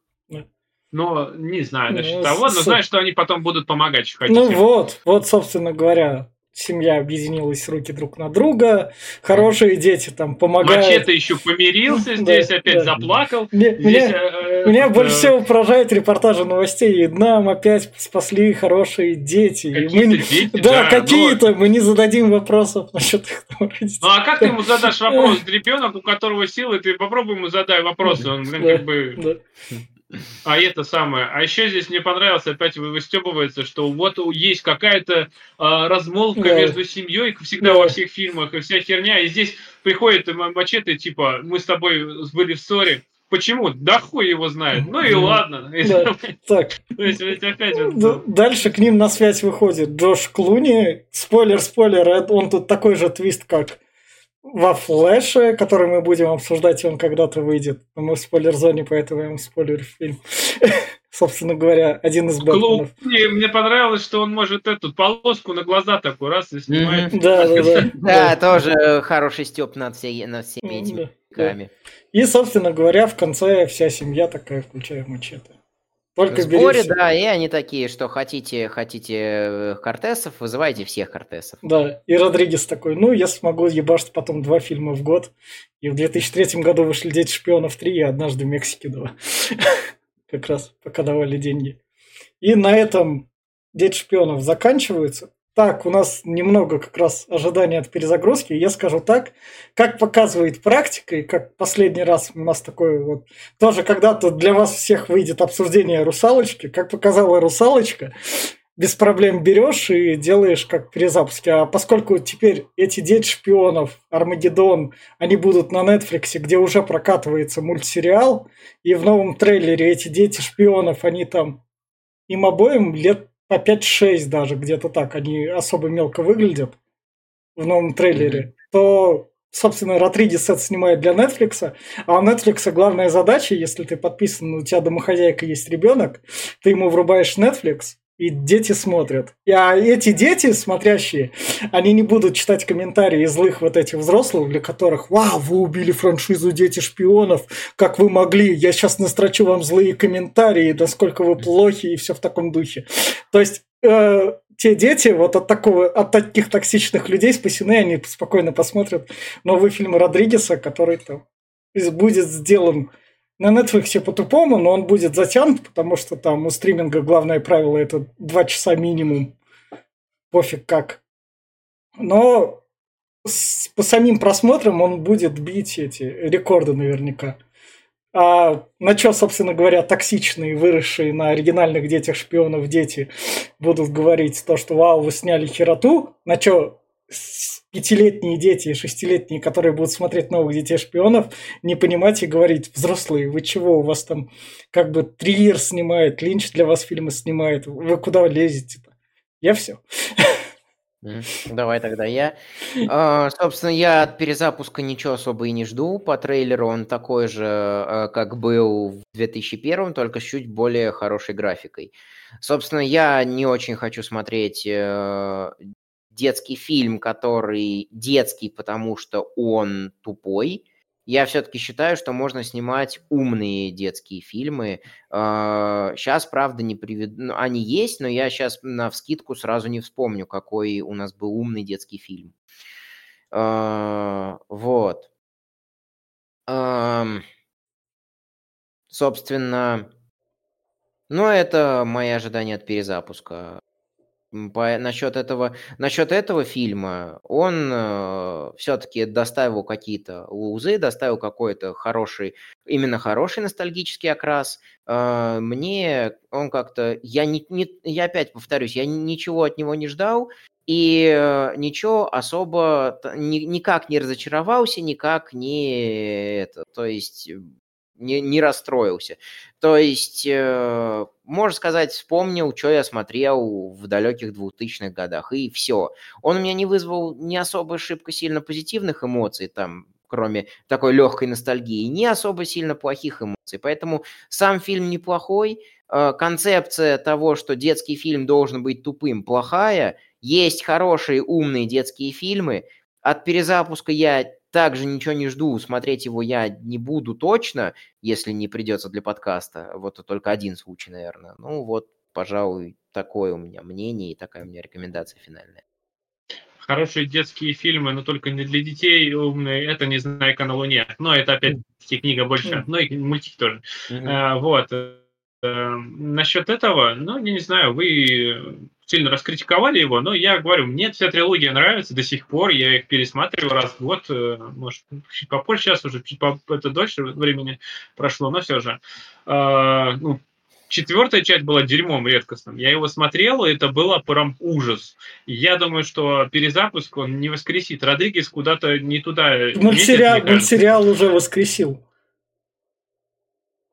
Но не знаю насчет ну, того, но с... знаю, что они потом будут помогать. Ну вот, вот, собственно говоря, семья объединилась руки друг на друга, хорошие дети там помогают. Мачете еще помирился здесь, да, опять да. заплакал. Мне, здесь, меня, э, меня э, больше всего поражает репортажи новостей. И нам опять спасли хорошие дети. Какие-то мы, дети, да, да какие-то. Но... Мы не зададим вопросов насчет их. Ну а как ты ему задашь вопрос? Ребенок, у которого силы, ты попробуй ему задай вопросы. Он, блин, как бы... А это самое. А еще здесь мне понравилось, опять выстебывается, что вот есть какая-то а, размолвка да. между семьей, всегда да. во всех фильмах, и вся херня. И здесь приходит мачете, типа, мы с тобой были в ссоре. Почему? Да хуй его знает. Ну и ладно. Да. [laughs] Так. То есть, опять вот... Дальше к ним на связь выходит Джош Клуни. Спойлер, спойлер, он тут такой же твист, как во флеше, который мы будем обсуждать, он когда-то выйдет. Но мы в спойлер-зоне, поэтому я вам спойлерю фильм. [laughs] Собственно говоря, один из Бэтменов. Мне, мне понравилось, что он может эту полоску на глаза такой раз и снимает. Да, да, да. [laughs] Да, тоже хороший степ над, всеми этими веками. И, собственно говоря, в конце вся семья такая, включая мачете. Только в сборе, да, и они такие, что хотите, хотите э, Кортесов, вызывайте всех Кортесов. Да, и Родригес такой, ну, я смогу ебашить потом два фильма в год. И в 2003 году вышли «Дети шпионов 3» и «Однажды в Мексике 2». [laughs] Как раз пока давали деньги. И на этом «Дети шпионов» заканчиваются. Так, у нас немного как раз ожидания от перезагрузки. Я скажу так, как показывает практика, и как последний раз у нас такое вот... Тоже когда-то для вас всех выйдет обсуждение русалочки. Как показала русалочка, без проблем берешь и делаешь как перезапуски. А поскольку теперь эти дети шпионов, Армагеддон, они будут на Netflix, где уже прокатывается мультсериал, и в новом трейлере эти дети шпионов, они там им обоим лет по 5-6 даже, где-то так, они особо мелко выглядят в новом трейлере, mm-hmm. то, собственно, Родригес это снимает для Netflix, а у Netflix главная задача, если ты подписан, у тебя домохозяйка есть ребенок, ты ему врубаешь Netflix, И дети смотрят. А эти дети, смотрящие, они не будут читать комментарии злых вот этих взрослых, для которых «Вау, вы убили франшизу «Дети шпионов», как вы могли? Я сейчас настрочу вам злые комментарии, насколько вы плохи» и все в таком духе. То есть э, те дети вот от, такого, от таких токсичных людей спасены, они спокойно посмотрят новый фильм Родригеса, который там будет сделан на Netflix по-тупому, но он будет затянут, потому что там у стриминга главное правило это два часа минимум. Пофиг как. Но с, по самим просмотрам он будет бить эти рекорды наверняка. А на что, собственно говоря, токсичные, выросшие на оригинальных детях шпионов дети будут говорить то, что вау, вы сняли хероту, на что пятилетние дети и шестилетние, которые будут смотреть новых детей шпионов, не понимать и говорить, взрослые, вы чего, у вас там как бы Триер снимает, Линч для вас фильмы снимает, вы куда лезете-то? Я все. Давай тогда я. А, собственно, я от перезапуска ничего особо и не жду. По трейлеру он такой же, а, как был в 2001, только с чуть более хорошей графикой. Собственно, я не очень хочу смотреть э, детский фильм, который детский, потому что он тупой. Я все-таки считаю, что можно снимать умные детские фильмы. Сейчас, а, правда, не приведу... Ну, они есть, но я сейчас на вскидку сразу не вспомню, какой у нас был умный детский фильм. А, вот. Собственно, ну, это мои ожидания от перезапуска. По, насчет этого, насчет этого фильма он э, все-таки доставил какие-то узы, доставил какой-то хороший, именно хороший ностальгический окрас. Э, мне он как-то, я не, не, я опять повторюсь, я ничего от него не ждал и э, ничего особо ни, никак не разочаровался, никак не это, то есть не, не расстроился. То есть, э, можно сказать, вспомнил, что я смотрел в далеких 2000-х годах, и все. Он у меня не вызвал не особо шибко сильно позитивных эмоций, там, кроме такой легкой ностальгии, не особо сильно плохих эмоций. Поэтому сам фильм неплохой, э, концепция того, что детский фильм должен быть тупым, плохая. Есть хорошие, умные детские фильмы. От перезапуска я также ничего не жду, смотреть его я не буду точно, если не придется для подкаста. Вот только один случай, наверное. Ну вот, пожалуй, такое у меня мнение и такая у меня рекомендация финальная. Хорошие детские фильмы, но только не для детей умные, это «Не знаю, на Луне». Но это опять-таки книга больше, ну и мультики тоже. Mm-hmm. А, вот. Э, насчет этого, ну, я не знаю, вы сильно раскритиковали его, но я говорю, мне вся трилогия нравится до сих пор, я их пересматриваю раз в год, э, может, чуть попозже, сейчас уже чуть по, это дольше времени прошло, но все же. А, ну, четвертая часть была дерьмом редкостным. Я его смотрел, и это было прям ужас. Я думаю, что перезапуск он не воскресит. Родригес куда-то не туда. Мультсериал, мультсериал уже воскресил.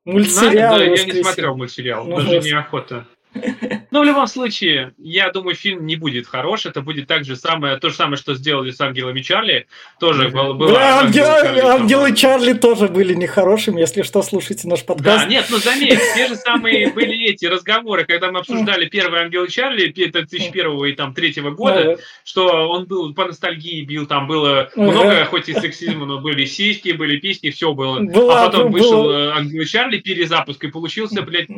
Мультсериал. Да, я не смотрел мультсериал, ну, даже неохота. [laughs] Но в любом случае, я думаю, фильм не будет хорош. Это будет так же самое, то же самое, что сделали с Ангелами Чарли. Тоже было. было да, Ангелы, Чарли, Ангелы Чарли тоже были нехорошими, если что, слушайте наш подкаст. Да, нет, ну заметь, те же самые [laughs] были эти разговоры, когда мы обсуждали первый Ангелы Чарли 2001 и там третьего года, что он был по ностальгии бил, там было много, хоть и сексизма, но были сиськи, были песни, все было. а потом вышел э, Ангелы Чарли перезапуск, и получился, блядь,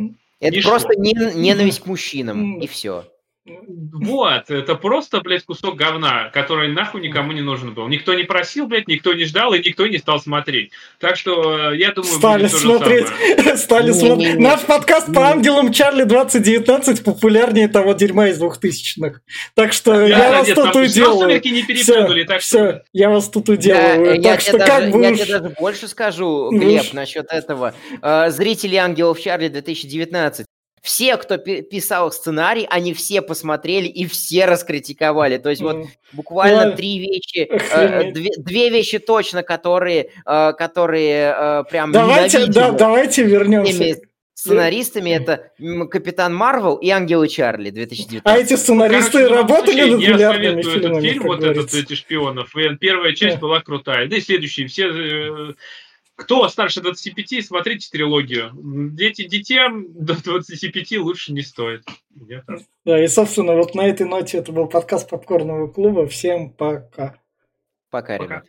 это Ничто. просто ненависть к мужчинам, и все. Вот, это просто, блядь, кусок говна, который нахуй никому не нужен был. Никто не просил, блядь, никто не ждал, и никто не стал смотреть. Так что, э, я думаю, Стали смотреть. [laughs] Стали смотреть. Наш подкаст по ангелам Чарли 2019 популярнее того дерьма из двухтысячных. Так что я вас тут уделаю. Все, все, я вас тут уделаю. Так что как бы Я тебе даже больше скажу, Глеб, насчет этого. Э, зрители ангелов Чарли 2019 все, кто писал сценарий, они все посмотрели и все раскритиковали. То есть вот буквально ну, три вещи, э, две, две вещи точно, которые, э, которые э, прям давайте, да, давайте вернемся. Сценаристами это Капитан Марвел и Ангелы Чарли 2019. А эти сценаристы Короче, работали над миллиардными фильмами? Этот фильм, вот этот, эти шпионов. Первая часть была крутая. Да и следующие все кто старше 25, смотрите трилогию. Дети детям до 25 лучше не стоит. Да, и, собственно, вот на этой ноте это был подкаст Попкорного клуба. Всем пока. Пока, пока. ребят.